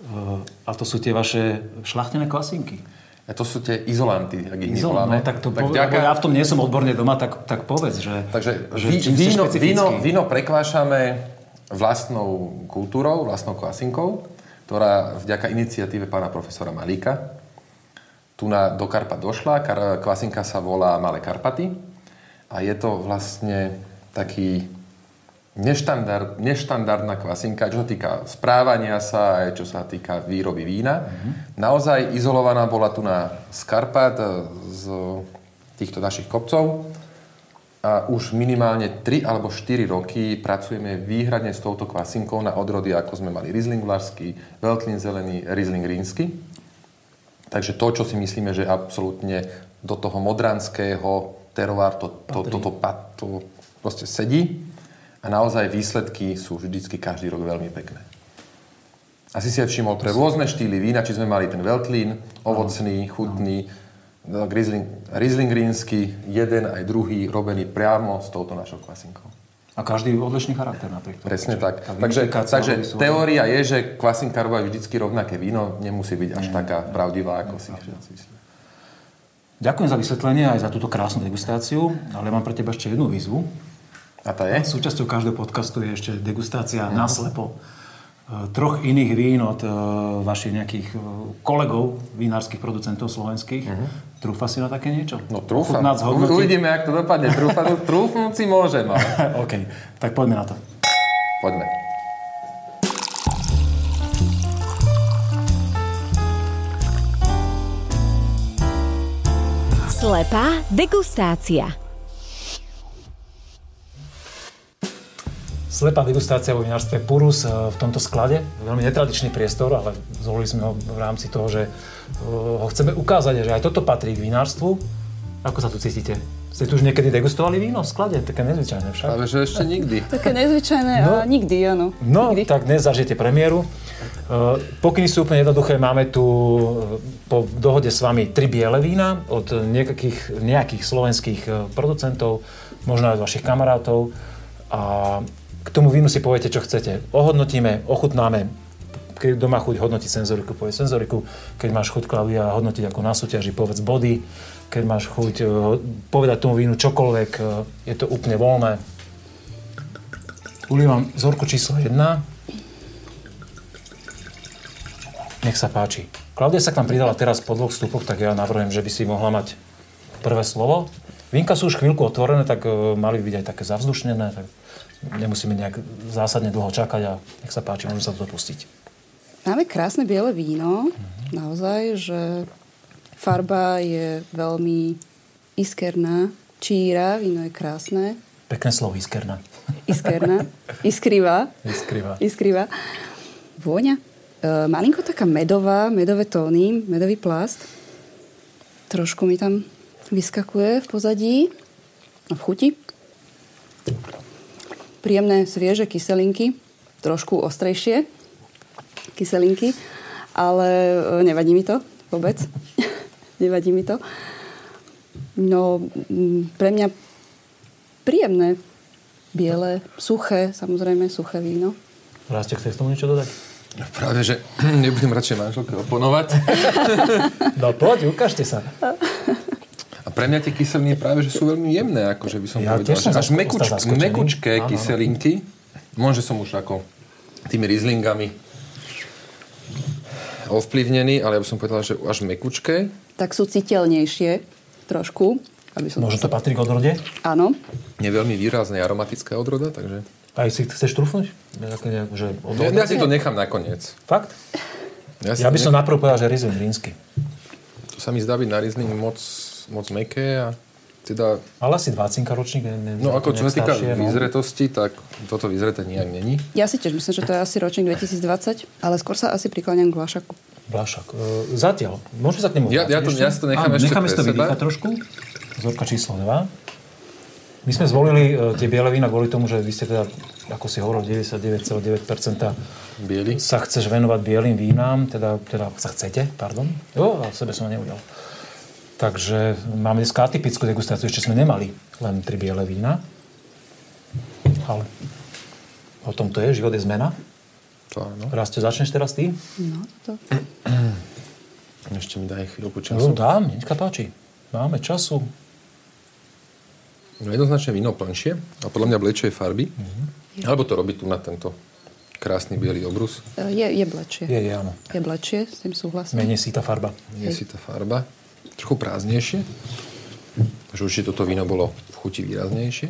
Speaker 1: Uh, a to sú tie vaše šlachtené kvasinky.
Speaker 4: A to sú tie izolanty, ak ich
Speaker 1: Izol, no, tak to
Speaker 4: tak
Speaker 1: povedz,
Speaker 4: vďaka-
Speaker 1: ja v tom nie som odborne doma, tak, tak povedz, že,
Speaker 4: Takže
Speaker 1: že
Speaker 4: ví, víno, víno, víno prekvášame vlastnou kultúrou, vlastnou kvasinkou, ktorá vďaka iniciatíve pána profesora Malíka tu na, do Karpat došla. Kar, kvasinka sa volá Malé Karpaty a je to vlastne taký neštandard, neštandardná kvasinka, čo sa týka správania sa, aj čo sa týka výroby vína. Mm-hmm. Naozaj izolovaná bola tu na Skarpat z týchto našich kopcov a už minimálne 3 alebo 4 roky pracujeme výhradne s touto kvasinkou na odrody, ako sme mali Riesling Vlašský, Veltlin Zelený, Riesling Rínsky. Takže to, čo si myslíme, že absolútne do toho modranského terovár to, to, to, to, to, to proste sedí a naozaj výsledky sú vždycky každý rok veľmi pekné. Asi si aj všimol pre rôzne štýly vína, či sme mali ten Veltlín, ovocný, chutný, Riesling, Riesling rínsky, jeden aj druhý, robený priamo s touto našou kvasinkou.
Speaker 1: A každý odlišný charakter napriek tomu.
Speaker 4: Presne tak.
Speaker 1: Tá
Speaker 4: Takže, takže teória je, že kvasinka robí vždycky rovnaké víno, nemusí byť až taká pravdivá, ako si všetci myslia.
Speaker 1: Ďakujem za vysvetlenie aj za túto krásnu degustáciu, ale mám pre teba ešte jednu výzvu.
Speaker 4: A tá je?
Speaker 1: Súčasťou každého podcastu je ešte degustácia naslepo e, troch iných vín od e, vašich nejakých e, kolegov, vinárskych producentov slovenských. Trúfa si na také niečo?
Speaker 4: No trúfam. Uvidíme, jak to dopadne. Trúfa, trúfnúť si môžem, ale
Speaker 1: OK, tak poďme na to.
Speaker 4: poďme.
Speaker 2: Slepá degustácia.
Speaker 1: Slepá degustácia vo vinárstve Purus e, v tomto sklade. Veľmi netradičný priestor, ale zvolili sme ho v rámci toho, že e, ho chceme ukázať, že aj toto patrí k vinárstvu. Ako sa tu cítite? Ste tu už niekedy degustovali víno v sklade? Také nezvyčajné však.
Speaker 4: Ale že ešte nikdy.
Speaker 3: Také nezvyčajné
Speaker 1: No.
Speaker 3: a nikdy, áno.
Speaker 1: No,
Speaker 3: nikdy.
Speaker 1: tak dnes zažijete premiéru. Uh, Pokyny sú úplne jednoduché. Máme tu uh, po dohode s vami tri biele vína od nejakých, nejakých slovenských uh, producentov, možno aj od vašich kamarátov. A k tomu vínu si poviete, čo chcete. Ohodnotíme, ochutnáme. Keď doma chuť hodnotiť senzoriku, povedz senzoriku. Keď máš chuť, Klaudia, hodnotiť ako na súťaži, povedz body. Keď máš chuť uh, povedať tomu vínu čokoľvek, uh, je to úplne voľné. Ulievam vzorku číslo 1. Nech sa páči. Klaudia sa k nám pridala teraz po dvoch vstupoch, tak ja navrhujem, že by si mohla mať prvé slovo. Vínka sú už chvíľku otvorené, tak e, mali byť aj také zavzdušnené, tak nemusíme nejak zásadne dlho čakať a nech sa páči, môžeme sa to dopustiť.
Speaker 3: Máme krásne biele víno, naozaj, že farba je veľmi iskerná, číra, víno je krásne,
Speaker 1: Pekné slovo, iskerná.
Speaker 3: iskerná, iskrivá,
Speaker 1: Iskrivá.
Speaker 3: iskrivá. Vôňa, e, malinko taká medová, medové tóny, medový plast. Trošku mi tam vyskakuje v pozadí a v chuti. Príjemné svieže kyselinky, trošku ostrejšie kyselinky, ale e, nevadí mi to vôbec. nevadí mi to. No, pre mňa príjemné, biele, suché, samozrejme, suché víno.
Speaker 1: Rásте, chceš tomu niečo dodať?
Speaker 4: Práve, že nebudem radšej manželke oponovať.
Speaker 1: No poď, ukážte sa.
Speaker 4: A pre mňa tie kyseliny práve, že sú veľmi jemné, akože by som
Speaker 1: Ja
Speaker 4: povedal. Že až mekuč, mekučké
Speaker 1: Áno,
Speaker 4: kyselinky. Možno som už ako tými rizlingami ovplyvnený, ale ja by som povedal, že až mekučké.
Speaker 3: Tak sú citeľnejšie trošku. Aby som
Speaker 1: Možno to patrí k odrode?
Speaker 3: Áno.
Speaker 4: Nie veľmi výrazné aromatická odroda, takže...
Speaker 1: Aj si chceš trúfnuť? Že od
Speaker 4: Ja, ja si to nechám nakoniec.
Speaker 1: Fakt?
Speaker 4: Ja, si
Speaker 1: Ja by som
Speaker 4: nechám-
Speaker 1: najprv povedal, že Riesling rínsky.
Speaker 4: To sa mi zdá byť na Riesling moc, moc meké a teda...
Speaker 1: Ale asi 20 ročník. Ne, ne,
Speaker 4: No ako čo sa týka
Speaker 1: no.
Speaker 4: vyzretosti, tak toto vyzreté nijak není.
Speaker 3: Ja si tiež myslím, že to je asi ročník 2020, ale skôr sa asi prikláňam k Vlašaku.
Speaker 1: Vlašak. E, zatiaľ. Môžeme sa k nemu
Speaker 4: Ja- ja to-
Speaker 1: ešte?
Speaker 4: ja si to nechám
Speaker 1: Áno,
Speaker 4: ešte
Speaker 1: necháme si to vydýchať trošku. Vzorka číslo 2. My sme zvolili e, tie biele vína kvôli tomu, že vy ste teda, ako si hovoril, 99,9%
Speaker 4: Bielý.
Speaker 1: sa chceš venovať bielým vínám, teda, teda sa chcete, pardon. Jo, a sebe som neudal. Takže máme dneska atypickú degustáciu, ešte sme nemali len tri biele vína. Ale o tom to je, život je zmena.
Speaker 4: To áno.
Speaker 1: Raste, začneš teraz ty?
Speaker 3: No, to.
Speaker 4: Ešte mi daj chvíľku
Speaker 1: No,
Speaker 4: času.
Speaker 1: dám, nech páči. Máme času.
Speaker 4: No, jednoznačne víno plnšie a podľa mňa blečej farby. Alebo to robí tu na tento krásny biely obrus.
Speaker 3: E, Je, je blečie.
Speaker 1: Je, je, áno.
Speaker 3: Je blečie, s tým súhlasím.
Speaker 1: Menej si tá farba.
Speaker 4: Je si tá farba. Trochu prázdnejšie. Takže určite toto víno bolo v chuti výraznejšie.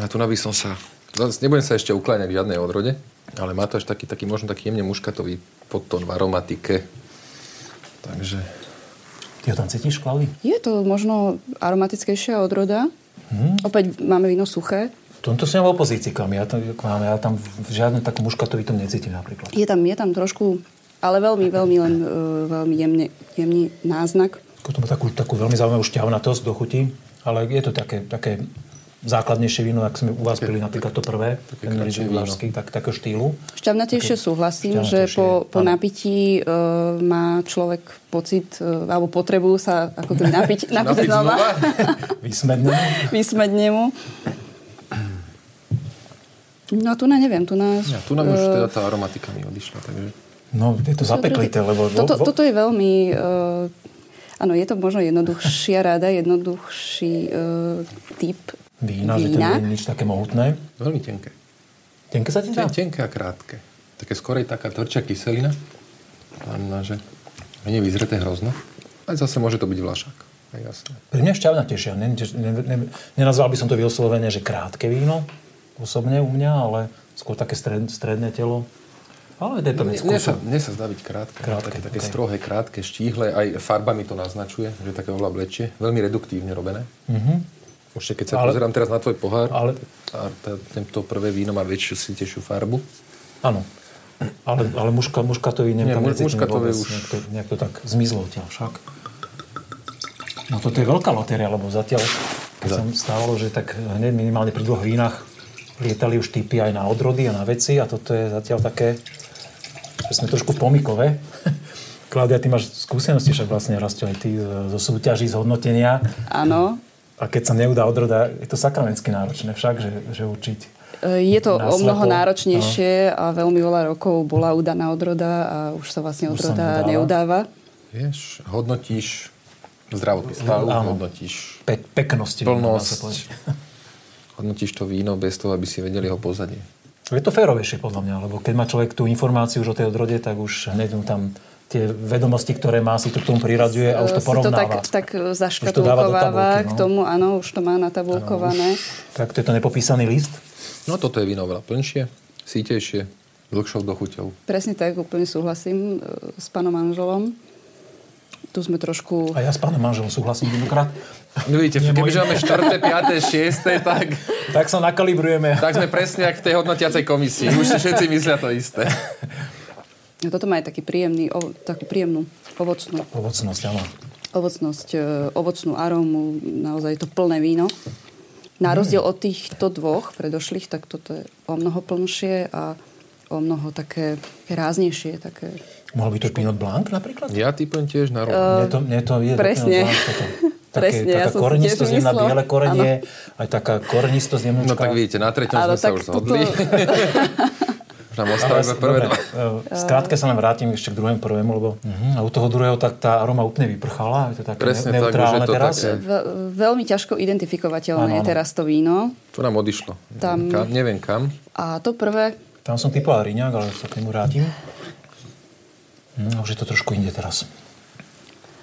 Speaker 4: A tu by som sa... Nebudem sa ešte ukláňať k žiadnej odrode, ale má to až taký, taký možno taký jemne muškatový podtón v aromatike. Takže
Speaker 1: Ty ho tam cítiš, Klaudii?
Speaker 3: Je to možno aromatickejšia odroda.
Speaker 1: Mhm.
Speaker 3: Opäť máme víno suché.
Speaker 1: V tomto som v opozícii k vám. Ja, tam, k vám. ja tam v žiadnom takom muškatovi tom necítim napríklad.
Speaker 3: Je tam, je tam trošku, ale veľmi, veľmi len uh, veľmi jemne, jemný náznak.
Speaker 1: K tomu takú, takú veľmi zaujímavú šťavnatosť do chuti, ale je to také, také základnejšie víno, ak sme u vás pili napríklad to prvé,
Speaker 4: také
Speaker 1: ten Riedlárský, tak, takého štýlu.
Speaker 3: Šťavnatejšie súhlasím, že po, po napití uh, má človek pocit, uh, alebo potrebu sa ako keby napiť, napiť,
Speaker 4: napiť
Speaker 3: znova.
Speaker 1: Vysmedné.
Speaker 3: vysmeť nemu. No tu na neviem, tu na...
Speaker 4: ja, tu nám už teda tá aromatika mi odišla, takže...
Speaker 1: No, je to zapeklité, lebo...
Speaker 3: Toto,
Speaker 1: vo, vo,
Speaker 3: toto je veľmi... Uh, áno, je to možno jednoduchšia rada, jednoduchší uh, typ
Speaker 1: vína, že to
Speaker 3: vína.
Speaker 1: nie je nič také mohutné.
Speaker 4: Veľmi tenké.
Speaker 1: Tenké sa ti dá?
Speaker 4: Ten, tenké a krátke. Také skorej taká tvrdšia kyselina. Znamená, že menej vyzreté hrozno. Ale zase môže to byť vlašák. Jasné.
Speaker 1: Pre mňa šťavnatejšie. Ne, ne, ne, nenazval by som to vyslovene, že krátke víno, osobne u mňa, ale skôr také stred, stredné telo. Ale je to
Speaker 4: Mne, sa, mne sa zdá byť krátke.
Speaker 1: Krátke,
Speaker 4: také, také
Speaker 1: okej.
Speaker 4: strohé, krátke, štíhle. Aj farbami to naznačuje, že také oveľa blečie. Veľmi reduktívne robené. Mm-hmm. Určite, keď sa.
Speaker 1: Ale-
Speaker 4: pozerám teraz na tvoj pohár,
Speaker 1: ale-
Speaker 4: a tá, tento prvé víno má väčšiu, sitejšiu farbu.
Speaker 1: Áno. Ale, ale muška, muškatový neviem,
Speaker 4: Nie, muškatový už-
Speaker 1: Nejak to, nejak to tak zmizlo odtiaľ však. No toto je veľká lotéria, lebo zatiaľ, sa stávalo, že tak hneď minimálne pri dvoch vínach lietali už typy aj na odrody a na veci a toto je zatiaľ také, sme trošku v pomikove. Klaudia, ty máš skúsenosti, však vlastne rastio aj ty e, zo súťaží, z hodnotenia.
Speaker 3: Áno.
Speaker 1: A keď sa neudá odroda, je to sakramensky náročné však, že, že učiť.
Speaker 3: E, Je to o mnoho náročnejšie a veľmi veľa rokov bola udaná odroda a už sa vlastne
Speaker 1: Už sa
Speaker 3: odroda
Speaker 1: neudáva.
Speaker 4: Vieš, hodnotíš zdravotný stav,
Speaker 1: Áno.
Speaker 4: hodnotíš
Speaker 1: Pe- peknosti.
Speaker 4: plnosť, hodnotíš to víno bez toho, aby si vedeli ho pozadie.
Speaker 1: Je to férovejšie podľa mňa, lebo keď má človek tú informáciu už o tej odrode, tak už hneď mu tam tie vedomosti, ktoré má, si to k tomu priraďuje a už to
Speaker 3: E, si to
Speaker 1: porovnáva.
Speaker 3: tak, tak
Speaker 1: Už to
Speaker 3: zaškatulkováva
Speaker 1: tabulky,
Speaker 3: k
Speaker 1: no.
Speaker 3: tomu, áno, už to má natabulkované.
Speaker 1: Tak to je to nepopísaný list.
Speaker 4: No toto je víno veľa plnšie, sítejšie, dlhšou dochuťou.
Speaker 3: Presne tak, úplne súhlasím e, s pánom manželom. Tu sme trošku...
Speaker 1: A ja s pánom manželom súhlasím jednokrát.
Speaker 4: No vidíte, kebyže máme 4., 5., 6., tak,
Speaker 1: Tak sa nakalibrujeme.
Speaker 4: tak sme presne jak v tej hodnotiacej komisii. Už si všetci myslia to isté.
Speaker 3: Toto má aj taký príjemný, o, takú príjemnú ovocnú,
Speaker 1: Ovocnosť, áno.
Speaker 3: ovocnosť, e, ovocnú arómu, naozaj je to plné víno. Na rozdiel od týchto dvoch predošlých, tak toto je o mnoho plnšie a o mnoho také ráznejšie, také...
Speaker 1: Mohol by to Pinot Blanc napríklad?
Speaker 4: Ja typujem tiež na rok.
Speaker 1: Mne to, mne to je
Speaker 3: presne.
Speaker 1: Pinot Blanc toto. Také,
Speaker 3: Presne, ja
Speaker 1: taká
Speaker 3: som
Speaker 1: korenistosť,
Speaker 3: tiež
Speaker 1: jemná biele korenie, aj taká korenistosť jemnúčka.
Speaker 4: No tak vidíte, na treťom
Speaker 3: Áno,
Speaker 4: sme sa
Speaker 3: tak
Speaker 4: už zhodli. Nám ostali iba prvé
Speaker 1: Dobre,
Speaker 4: dva.
Speaker 1: skrátke sa len vrátim ešte k druhému prvému, lebo uh-huh. a u toho druhého tak tá aroma úplne vyprchala. Je to také
Speaker 4: Presne
Speaker 1: ne-
Speaker 4: tak,
Speaker 1: neutrálne
Speaker 4: je to
Speaker 1: teraz.
Speaker 4: také-
Speaker 3: Ve- veľmi ťažko identifikovateľné
Speaker 1: Áno,
Speaker 3: je
Speaker 1: áno.
Speaker 3: teraz to víno.
Speaker 4: To nám odišlo.
Speaker 3: Tam-
Speaker 4: Kam, neviem kam.
Speaker 3: A to prvé,
Speaker 1: Tam som typoval Riňák, ale sa k nemu vrátim. Hm, už je to trošku inde teraz.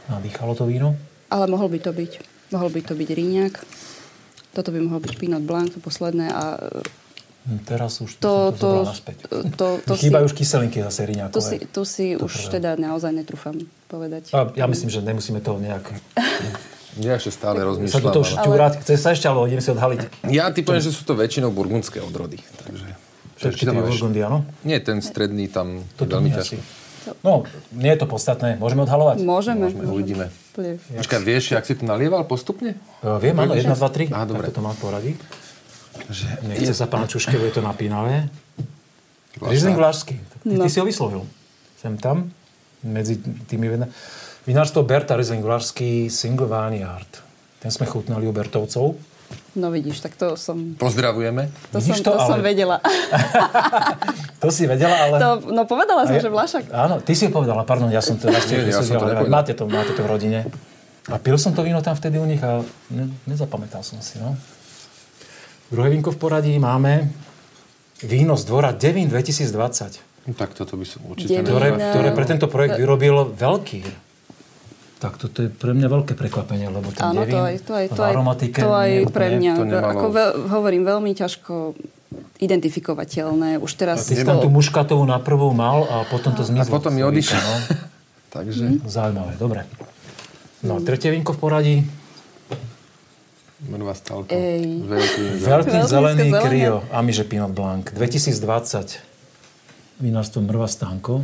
Speaker 1: Nadýchalo to víno.
Speaker 3: ale mohol by to byť. Mohol by to byť Ríňak. Toto by mohol byť Pinot Blanc, to posledné. A
Speaker 1: Hm, Teraz už
Speaker 3: to,
Speaker 1: to
Speaker 3: to, to, to, si,
Speaker 1: Chýbajú už kyselinky zase Riňákové.
Speaker 3: tu si, tu si
Speaker 1: To
Speaker 3: už
Speaker 1: prvé.
Speaker 3: teda naozaj netrúfam povedať.
Speaker 1: A ja myslím, že nemusíme to nejak...
Speaker 4: Ja ešte stále
Speaker 1: Sa
Speaker 4: rozmýšľam.
Speaker 1: do toho
Speaker 4: ale-
Speaker 1: šťúrať. Chce sa ešte, alebo si odhaliť.
Speaker 4: Ja typujem, že sú to väčšinou burgundské odrody. Takže...
Speaker 1: Všetky tie Burgundy, áno?
Speaker 4: Nie, ten stredný tam je
Speaker 1: Toto
Speaker 4: veľmi
Speaker 1: asi. No, nie je to podstatné. Môžeme odhalovať?
Speaker 3: Môžeme.
Speaker 4: Môžeme, uvidíme.
Speaker 3: Úplne.
Speaker 4: Počkaj, vieš, jak si to nalieval postupne?
Speaker 1: Uh, viem, áno, 1, 2, 3.
Speaker 4: Á, dobre.
Speaker 1: Tak to mám poradí.
Speaker 4: Že...
Speaker 1: Nechce sa pán Čuške, bude to napínavé. Riesling Vlašský. Ty, ty
Speaker 3: No.
Speaker 1: si ho vyslovil. Sem tam, medzi tými... vina- Vinárstvo Berta Riesling Vlašský Single Vineyard. Ten sme chutnali u Bertovcov.
Speaker 3: No vidíš, tak to som...
Speaker 4: Pozdravujeme.
Speaker 3: To,
Speaker 1: Vidíš
Speaker 3: som,
Speaker 1: to,
Speaker 3: to,
Speaker 1: ale-
Speaker 3: som vedela.
Speaker 1: To si vedela, ale...
Speaker 3: To, no povedala som,
Speaker 1: A ja-
Speaker 3: že Vlašak.
Speaker 1: Áno, ty si povedala, pardon, ja som to
Speaker 4: Nie, ja som to
Speaker 1: máte, to, máte to v rodine. A pil som to víno tam vtedy u nich a ne, nezapamätal som si, no. Druhé vínko v poradí máme víno z dvora Devin 2020,
Speaker 4: No, tak toto by som
Speaker 3: Devín.
Speaker 4: určite
Speaker 1: ktoré,
Speaker 4: nevedel.
Speaker 1: ktoré pre tento projekt vyrobil veľký. Tak toto je pre mňa veľké prekvapenie, lebo ten
Speaker 3: Áno,
Speaker 1: Devin
Speaker 3: to aj, to aj, to aj, to aj pre mňa.
Speaker 4: to nemalo-
Speaker 3: Ako veľ, hovorím, veľmi ťažko identifikovateľné. Už
Speaker 1: A
Speaker 3: teraz
Speaker 1: ty si tam tú muškatovú na prvú mal a potom to
Speaker 4: A
Speaker 1: zmizlo.
Speaker 4: potom mi
Speaker 1: vína, No.
Speaker 4: Takže
Speaker 1: Zaujímavé, dobre. No, tretie vínko v poradí.
Speaker 4: mrva stalko.
Speaker 3: Ej.
Speaker 4: Veľký.
Speaker 1: Veľký zelený
Speaker 3: zelené.
Speaker 1: Krio, Amiže Pinot Blanc, 2020. Vinárstvo Mrva Stanko.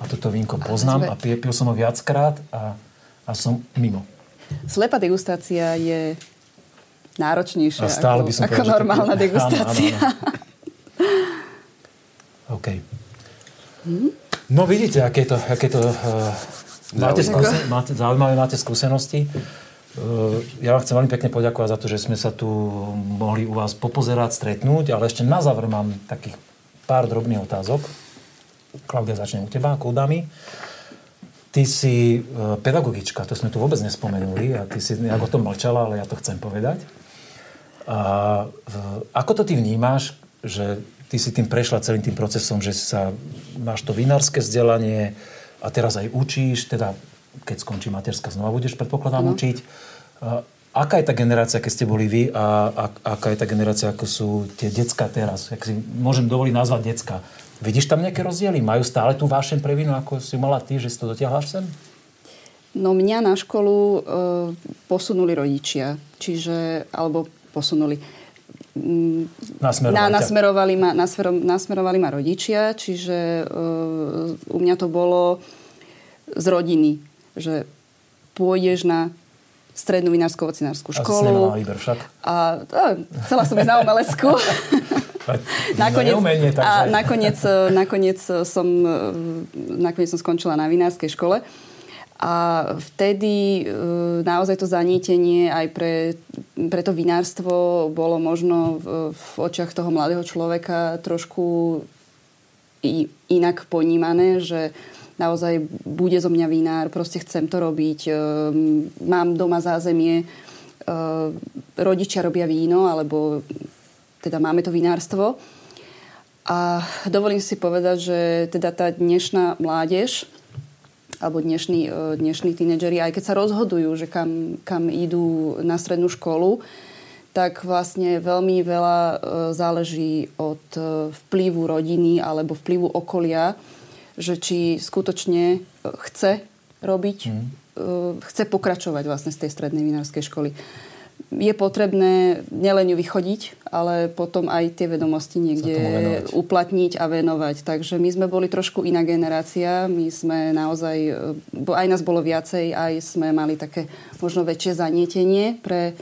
Speaker 1: A toto vínko poznám a pil som ho viackrát a, a som mimo.
Speaker 3: Slepá degustácia je náročnejšia
Speaker 1: A stále
Speaker 3: ako,
Speaker 1: by som
Speaker 3: ako
Speaker 1: povedal, že to-
Speaker 3: normálna
Speaker 1: Áno,
Speaker 3: degustácia.
Speaker 1: áno, OK. No vidíte, aké to... Aké to uh, máte, skúsen- máte, zaujímavé, máte skúsenosti. Uh, ja vám chcem veľmi pekne poďakovať za to, že sme sa tu mohli u vás popozerať, stretnúť, ale ešte na záver mám takých pár drobných otázok. Klaudia, začnem u teba, kúdami. Ty si uh, pedagogička, to sme tu vôbec nespomenuli a ty si nejak o tom mlčala, ale ja to chcem povedať. A v- ako to ty vnímáš, že ty si tým prešla celým tým procesom, že sa máš to vinárske vzdelanie a teraz aj učíš, teda keď skončí materská, znova budeš predpokladám učiť. A aká je tá generácia, keď ste boli vy a, a aká je tá generácia, ako sú tie decka teraz? Jak si môžem dovoliť nazvať decka. Vidíš tam nejaké rozdiely? Majú stále tú vášeň pre víno, ako si mala ty, že si to dotiahla sem?
Speaker 3: No mňa na školu e, posunuli rodičia, čiže, alebo posunuli. Mm,
Speaker 1: Nasmerovali
Speaker 3: Na, nasmerovali, ma, nasmero, nasmerovali ma rodičia, čiže e, u mňa to bolo z rodiny, že pôjdeš na strednú vinárskú ocinárskú
Speaker 1: A si
Speaker 3: školu.
Speaker 1: nemala výber však.
Speaker 3: A, a chcela som ísť na umelecku. nakoniec,
Speaker 1: takže...
Speaker 3: a nakoniec, e, nakoniec, som, e, nakoniec som skončila na vinárskej škole. A vtedy naozaj to zaníetenie aj pre, pre to vinárstvo bolo možno v, v očiach toho mladého človeka trošku inak ponímané, že naozaj bude zo mňa vinár, proste chcem to robiť, mám doma zázemie, rodičia robia víno, alebo teda máme to vinárstvo. A dovolím si povedať, že teda tá dnešná mládež, alebo dnešní, e, dnešní tínedžeri, aj keď sa rozhodujú, že kam, kam idú na strednú školu, tak vlastne veľmi veľa e, záleží od e, vplyvu rodiny alebo vplyvu okolia, že či skutočne chce robiť, mm. chce pokračovať vlastne z tej strednej vinárskej školy. Je potrebné nielen ju vychodiť, ale potom aj tie vedomosti niekde uplatniť a venovať. Takže my sme boli trošku iná generácia. My sme naozaj, aj nás bolo viacej, aj sme mali také možno väčšie zanietenie pre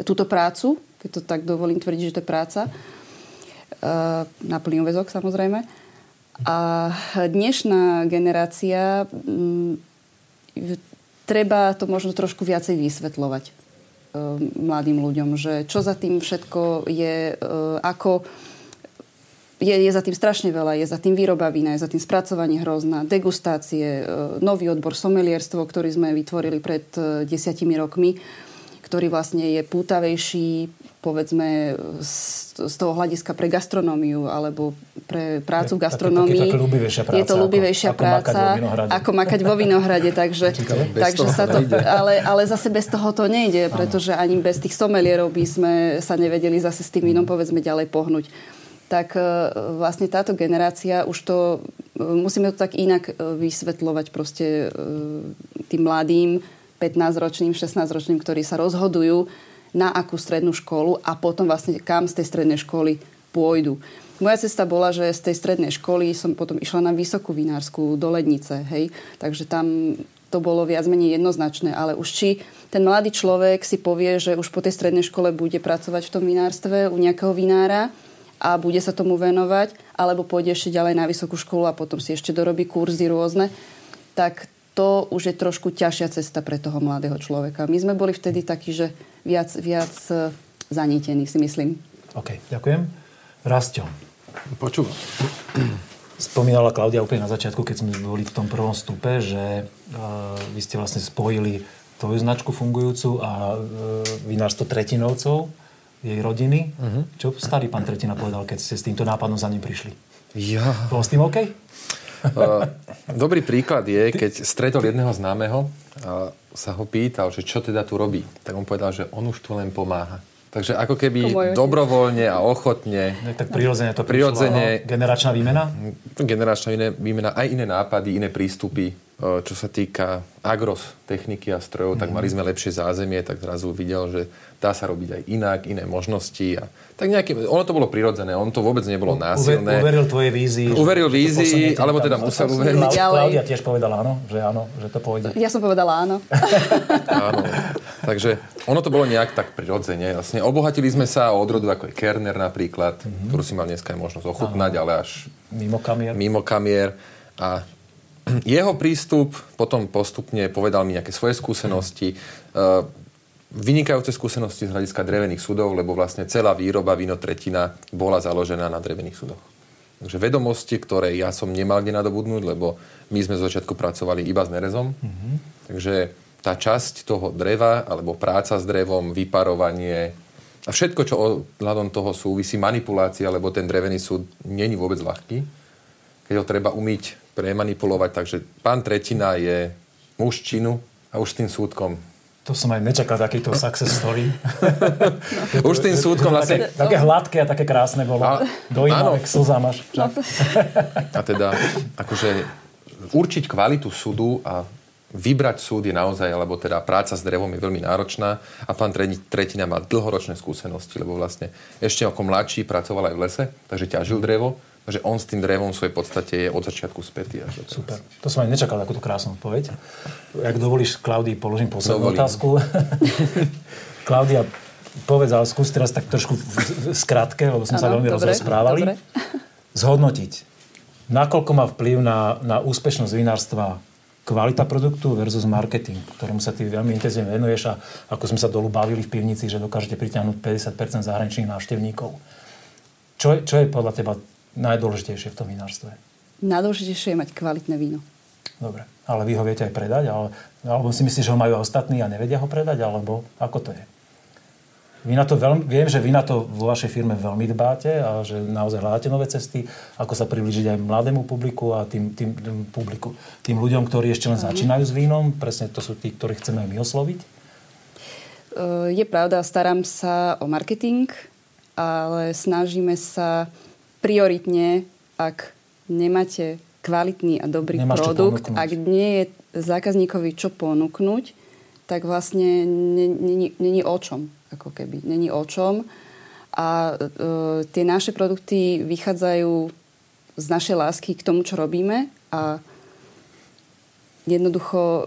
Speaker 3: túto prácu, keď to tak dovolím tvrdiť, že to je práca. E, Na plný úväzok samozrejme. A dnešná generácia, mm, treba to možno trošku viacej vysvetľovať mladým ľuďom, že čo za tým všetko je, e, ako je, je za tým strašne veľa. Je za tým výroba vína, je za tým spracovanie hrozna, degustácie, e, nový odbor somelierstvo, ktorý sme vytvorili pred e, desiatimi rokmi, ktorý vlastne je pútavejší, povedzme, z, toho hľadiska pre gastronómiu alebo pre prácu v gastronómii.
Speaker 1: také- také ľúbivejšia práca,
Speaker 3: Je to
Speaker 1: ako-
Speaker 3: ľúbivejšia
Speaker 1: ako makať
Speaker 3: práca, ako makať vo vinohrade. Takže, takže sa to,
Speaker 4: nejde.
Speaker 3: ale, ale zase bez toho to nejde, pretože ani bez tých somelierov by sme sa nevedeli zase s tým vínom povedzme ďalej pohnúť. Tak e, vlastne táto generácia už to, e, musíme to tak inak e, vysvetľovať proste tým mladým 15-ročným, 16-ročným, ktorí sa rozhodujú na akú strednú školu a potom vlastne kam z tej strednej školy pôjdu. Moja cesta bola, že z tej strednej školy som potom išla na vysokú vinárskú do Lednice, hej. Takže tam to bolo viac menej jednoznačné, ale už či ten mladý človek si povie, že už po tej strednej škole bude pracovať v tom vinárstve u nejakého vinára a bude sa tomu venovať, alebo pôjde ešte ďalej na vysokú školu a potom si ešte dorobí kurzy rôzne, tak to už je trošku ťažšia cesta pre toho mladého človeka. My sme boli vtedy takí, že viac, viac e, zanítení, si myslím.
Speaker 1: OK, ďakujem. Rastio.
Speaker 4: Počúvam.
Speaker 1: Spomínala Klaudia úplne na začiatku, keď sme boli v tom prvom stupe, že uh, vy ste vlastne spojili tvoju značku fungujúcu a uh, vinárstvo Tretinovcov, jej rodiny. Uh-huh. Čo starý pán Tretina povedal, keď ste s týmto nápadom za ním prišli?
Speaker 4: Ja.
Speaker 1: Bol s tým OK? Uh,
Speaker 4: dobrý príklad je, keď stretol jedného známeho a sa ho pýtal, že čo teda tu robí. Tak on povedal, že on už tu len pomáha. Takže ako keby dobrovoľne a ochotne.
Speaker 1: No, tak prirodzene to prirodzene, prišlo, Generačná výmena?
Speaker 4: Generačná výmena, aj iné nápady, iné prístupy. Čo sa týka agros techniky a strojov, mm. tak mhm. mali sme lepšie zázemie, tak zrazu videl, že dá sa robiť aj inak, iné možnosti. A tak nejaké, ono to bolo prirodzené, on to vôbec nebolo násilné.
Speaker 1: Uveril tvojej vízii.
Speaker 4: Uveril vízii, alebo teda musel uveriť.
Speaker 1: Klaudia tiež povedala áno, že áno, že to pôjde.
Speaker 3: Ja som povedala áno.
Speaker 4: áno. Takže ono to bolo nejak tak prirodzene. Vlastne obohatili sme sa o odrodu ako je Kerner napríklad, mm-hmm. ktorú si mal dneska aj možnosť ochutnať, ale až
Speaker 1: mimo kamier.
Speaker 4: Mimo kamier. A jeho prístup potom postupne povedal mi nejaké svoje skúsenosti. Mm vynikajúce skúsenosti z hľadiska drevených sudov, lebo vlastne celá výroba víno tretina bola založená na drevených sudoch. Takže vedomosti, ktoré ja som nemal kde nadobudnúť, lebo my sme z začiatku pracovali iba s nerezom. Mm-hmm. Takže tá časť toho dreva, alebo práca s drevom, vyparovanie a všetko, čo ohľadom toho súvisí, manipulácia, lebo ten drevený súd není vôbec ľahký. Keď ho treba umyť, premanipulovať. Takže pán Tretina je muž činu a už s tým súdkom
Speaker 1: to som aj nečakal takýto success story.
Speaker 4: no. Už tým súdkom vlastne...
Speaker 1: Také, také hladké a také krásne bolo. A, Dojímavé, k slzám až.
Speaker 4: a teda, akože určiť kvalitu súdu a vybrať súd je naozaj, alebo teda práca s drevom je veľmi náročná a pán Tretina má dlhoročné skúsenosti, lebo vlastne ešte ako mladší pracoval aj v lese, takže ťažil drevo že on s tým drevom v svojej podstate je od začiatku spätý. Až
Speaker 1: Super. To som aj nečakal takúto krásnu odpoveď. Ak dovolíš, Klaudii, položím poslednú Dovolím. otázku. Klaudia, povedz, ale skús teraz tak trošku v skratke, lebo sme sa veľmi rozprávali. Zhodnotiť, nakoľko má vplyv na, na úspešnosť vinárstva kvalita produktu versus marketing, ktorému sa ty veľmi intenzívne venuješ a ako sme sa dolu bavili v pivnici, že dokážete pritiahnuť 50% zahraničných návštevníkov. Čo je, čo je podľa teba najdôležitejšie v tom vinárstve?
Speaker 3: Najdôležitejšie je mať kvalitné víno.
Speaker 1: Dobre, ale vy ho viete aj predať? Ale, alebo si myslíš, že ho majú ostatní a nevedia ho predať? Alebo ako to je? Vy na to veľmi, viem, že vy na to vo vašej firme veľmi dbáte a že naozaj hľadáte nové cesty, ako sa priblížiť aj mladému publiku a tým, tým, tým, publiku, tým ľuďom, ktorí ešte len začínajú s vínom. Presne to sú tí, ktorých chceme aj my osloviť.
Speaker 3: Je pravda, starám sa o marketing, ale snažíme sa prioritne, ak nemáte kvalitný a dobrý Nemáš produkt, ak nie je zákazníkovi čo ponúknuť, tak vlastne není o čom. Ako keby. Není o čom. A e, tie naše produkty vychádzajú z našej lásky k tomu, čo robíme a jednoducho e,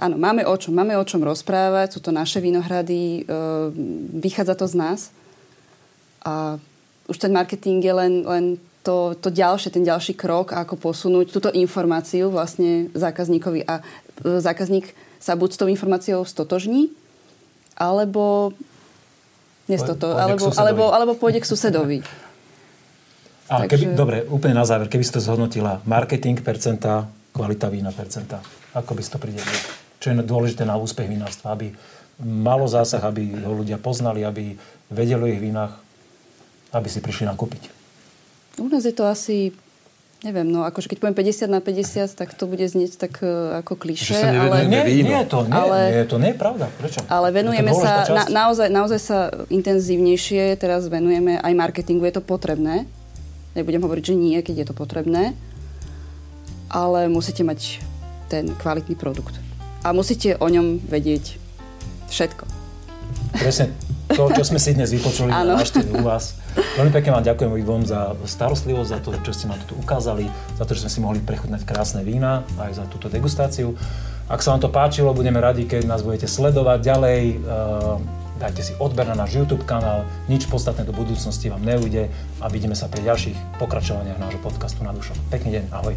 Speaker 3: áno, máme o čom, máme o čom rozprávať, sú to naše vinohrady, e, vychádza to z nás a už ten marketing je len, len to, to ďalšie, ten ďalší krok, ako posunúť túto informáciu vlastne zákazníkovi. A e, zákazník sa buď s tou informáciou stotožní, alebo nestoto, alebo, alebo, alebo pôjde k susedovi.
Speaker 1: A Takže... keby, dobre, úplne na záver, keby si to zhodnotila, marketing percenta, kvalita vína percenta, ako by si to pridelil? Čo je dôležité na úspech vinárstva, aby malo zásah, aby ho ľudia poznali, aby vedeli o ich vínach, aby si prišli nakúpiť?
Speaker 3: U nás je to asi Neviem, no akože keď poviem 50 na 50, tak to bude znieť tak uh, ako kliše.
Speaker 1: ale... Nie, nie, je to, nie, ale, nie, to nie je pravda. Prečo?
Speaker 3: Ale venujeme sa, na, naozaj, naozaj sa intenzívnejšie teraz venujeme aj marketingu. Je to potrebné. Nebudem hovoriť, že nie, keď je to potrebné. Ale musíte mať ten kvalitný produkt. A musíte o ňom vedieť všetko.
Speaker 1: Presne to, čo sme si dnes vypočuli na u vás. Veľmi pekne vám ďakujem vám za starostlivosť, za to, čo ste nám tu ukázali, za to, že sme si mohli prechutnať krásne vína, aj za túto degustáciu. Ak sa vám to páčilo, budeme radi, keď nás budete sledovať ďalej. Uh, dajte si odber na náš YouTube kanál, nič podstatné do budúcnosti vám neujde a vidíme sa pri ďalších pokračovaniach nášho podcastu na dušo. Pekný deň, ahoj.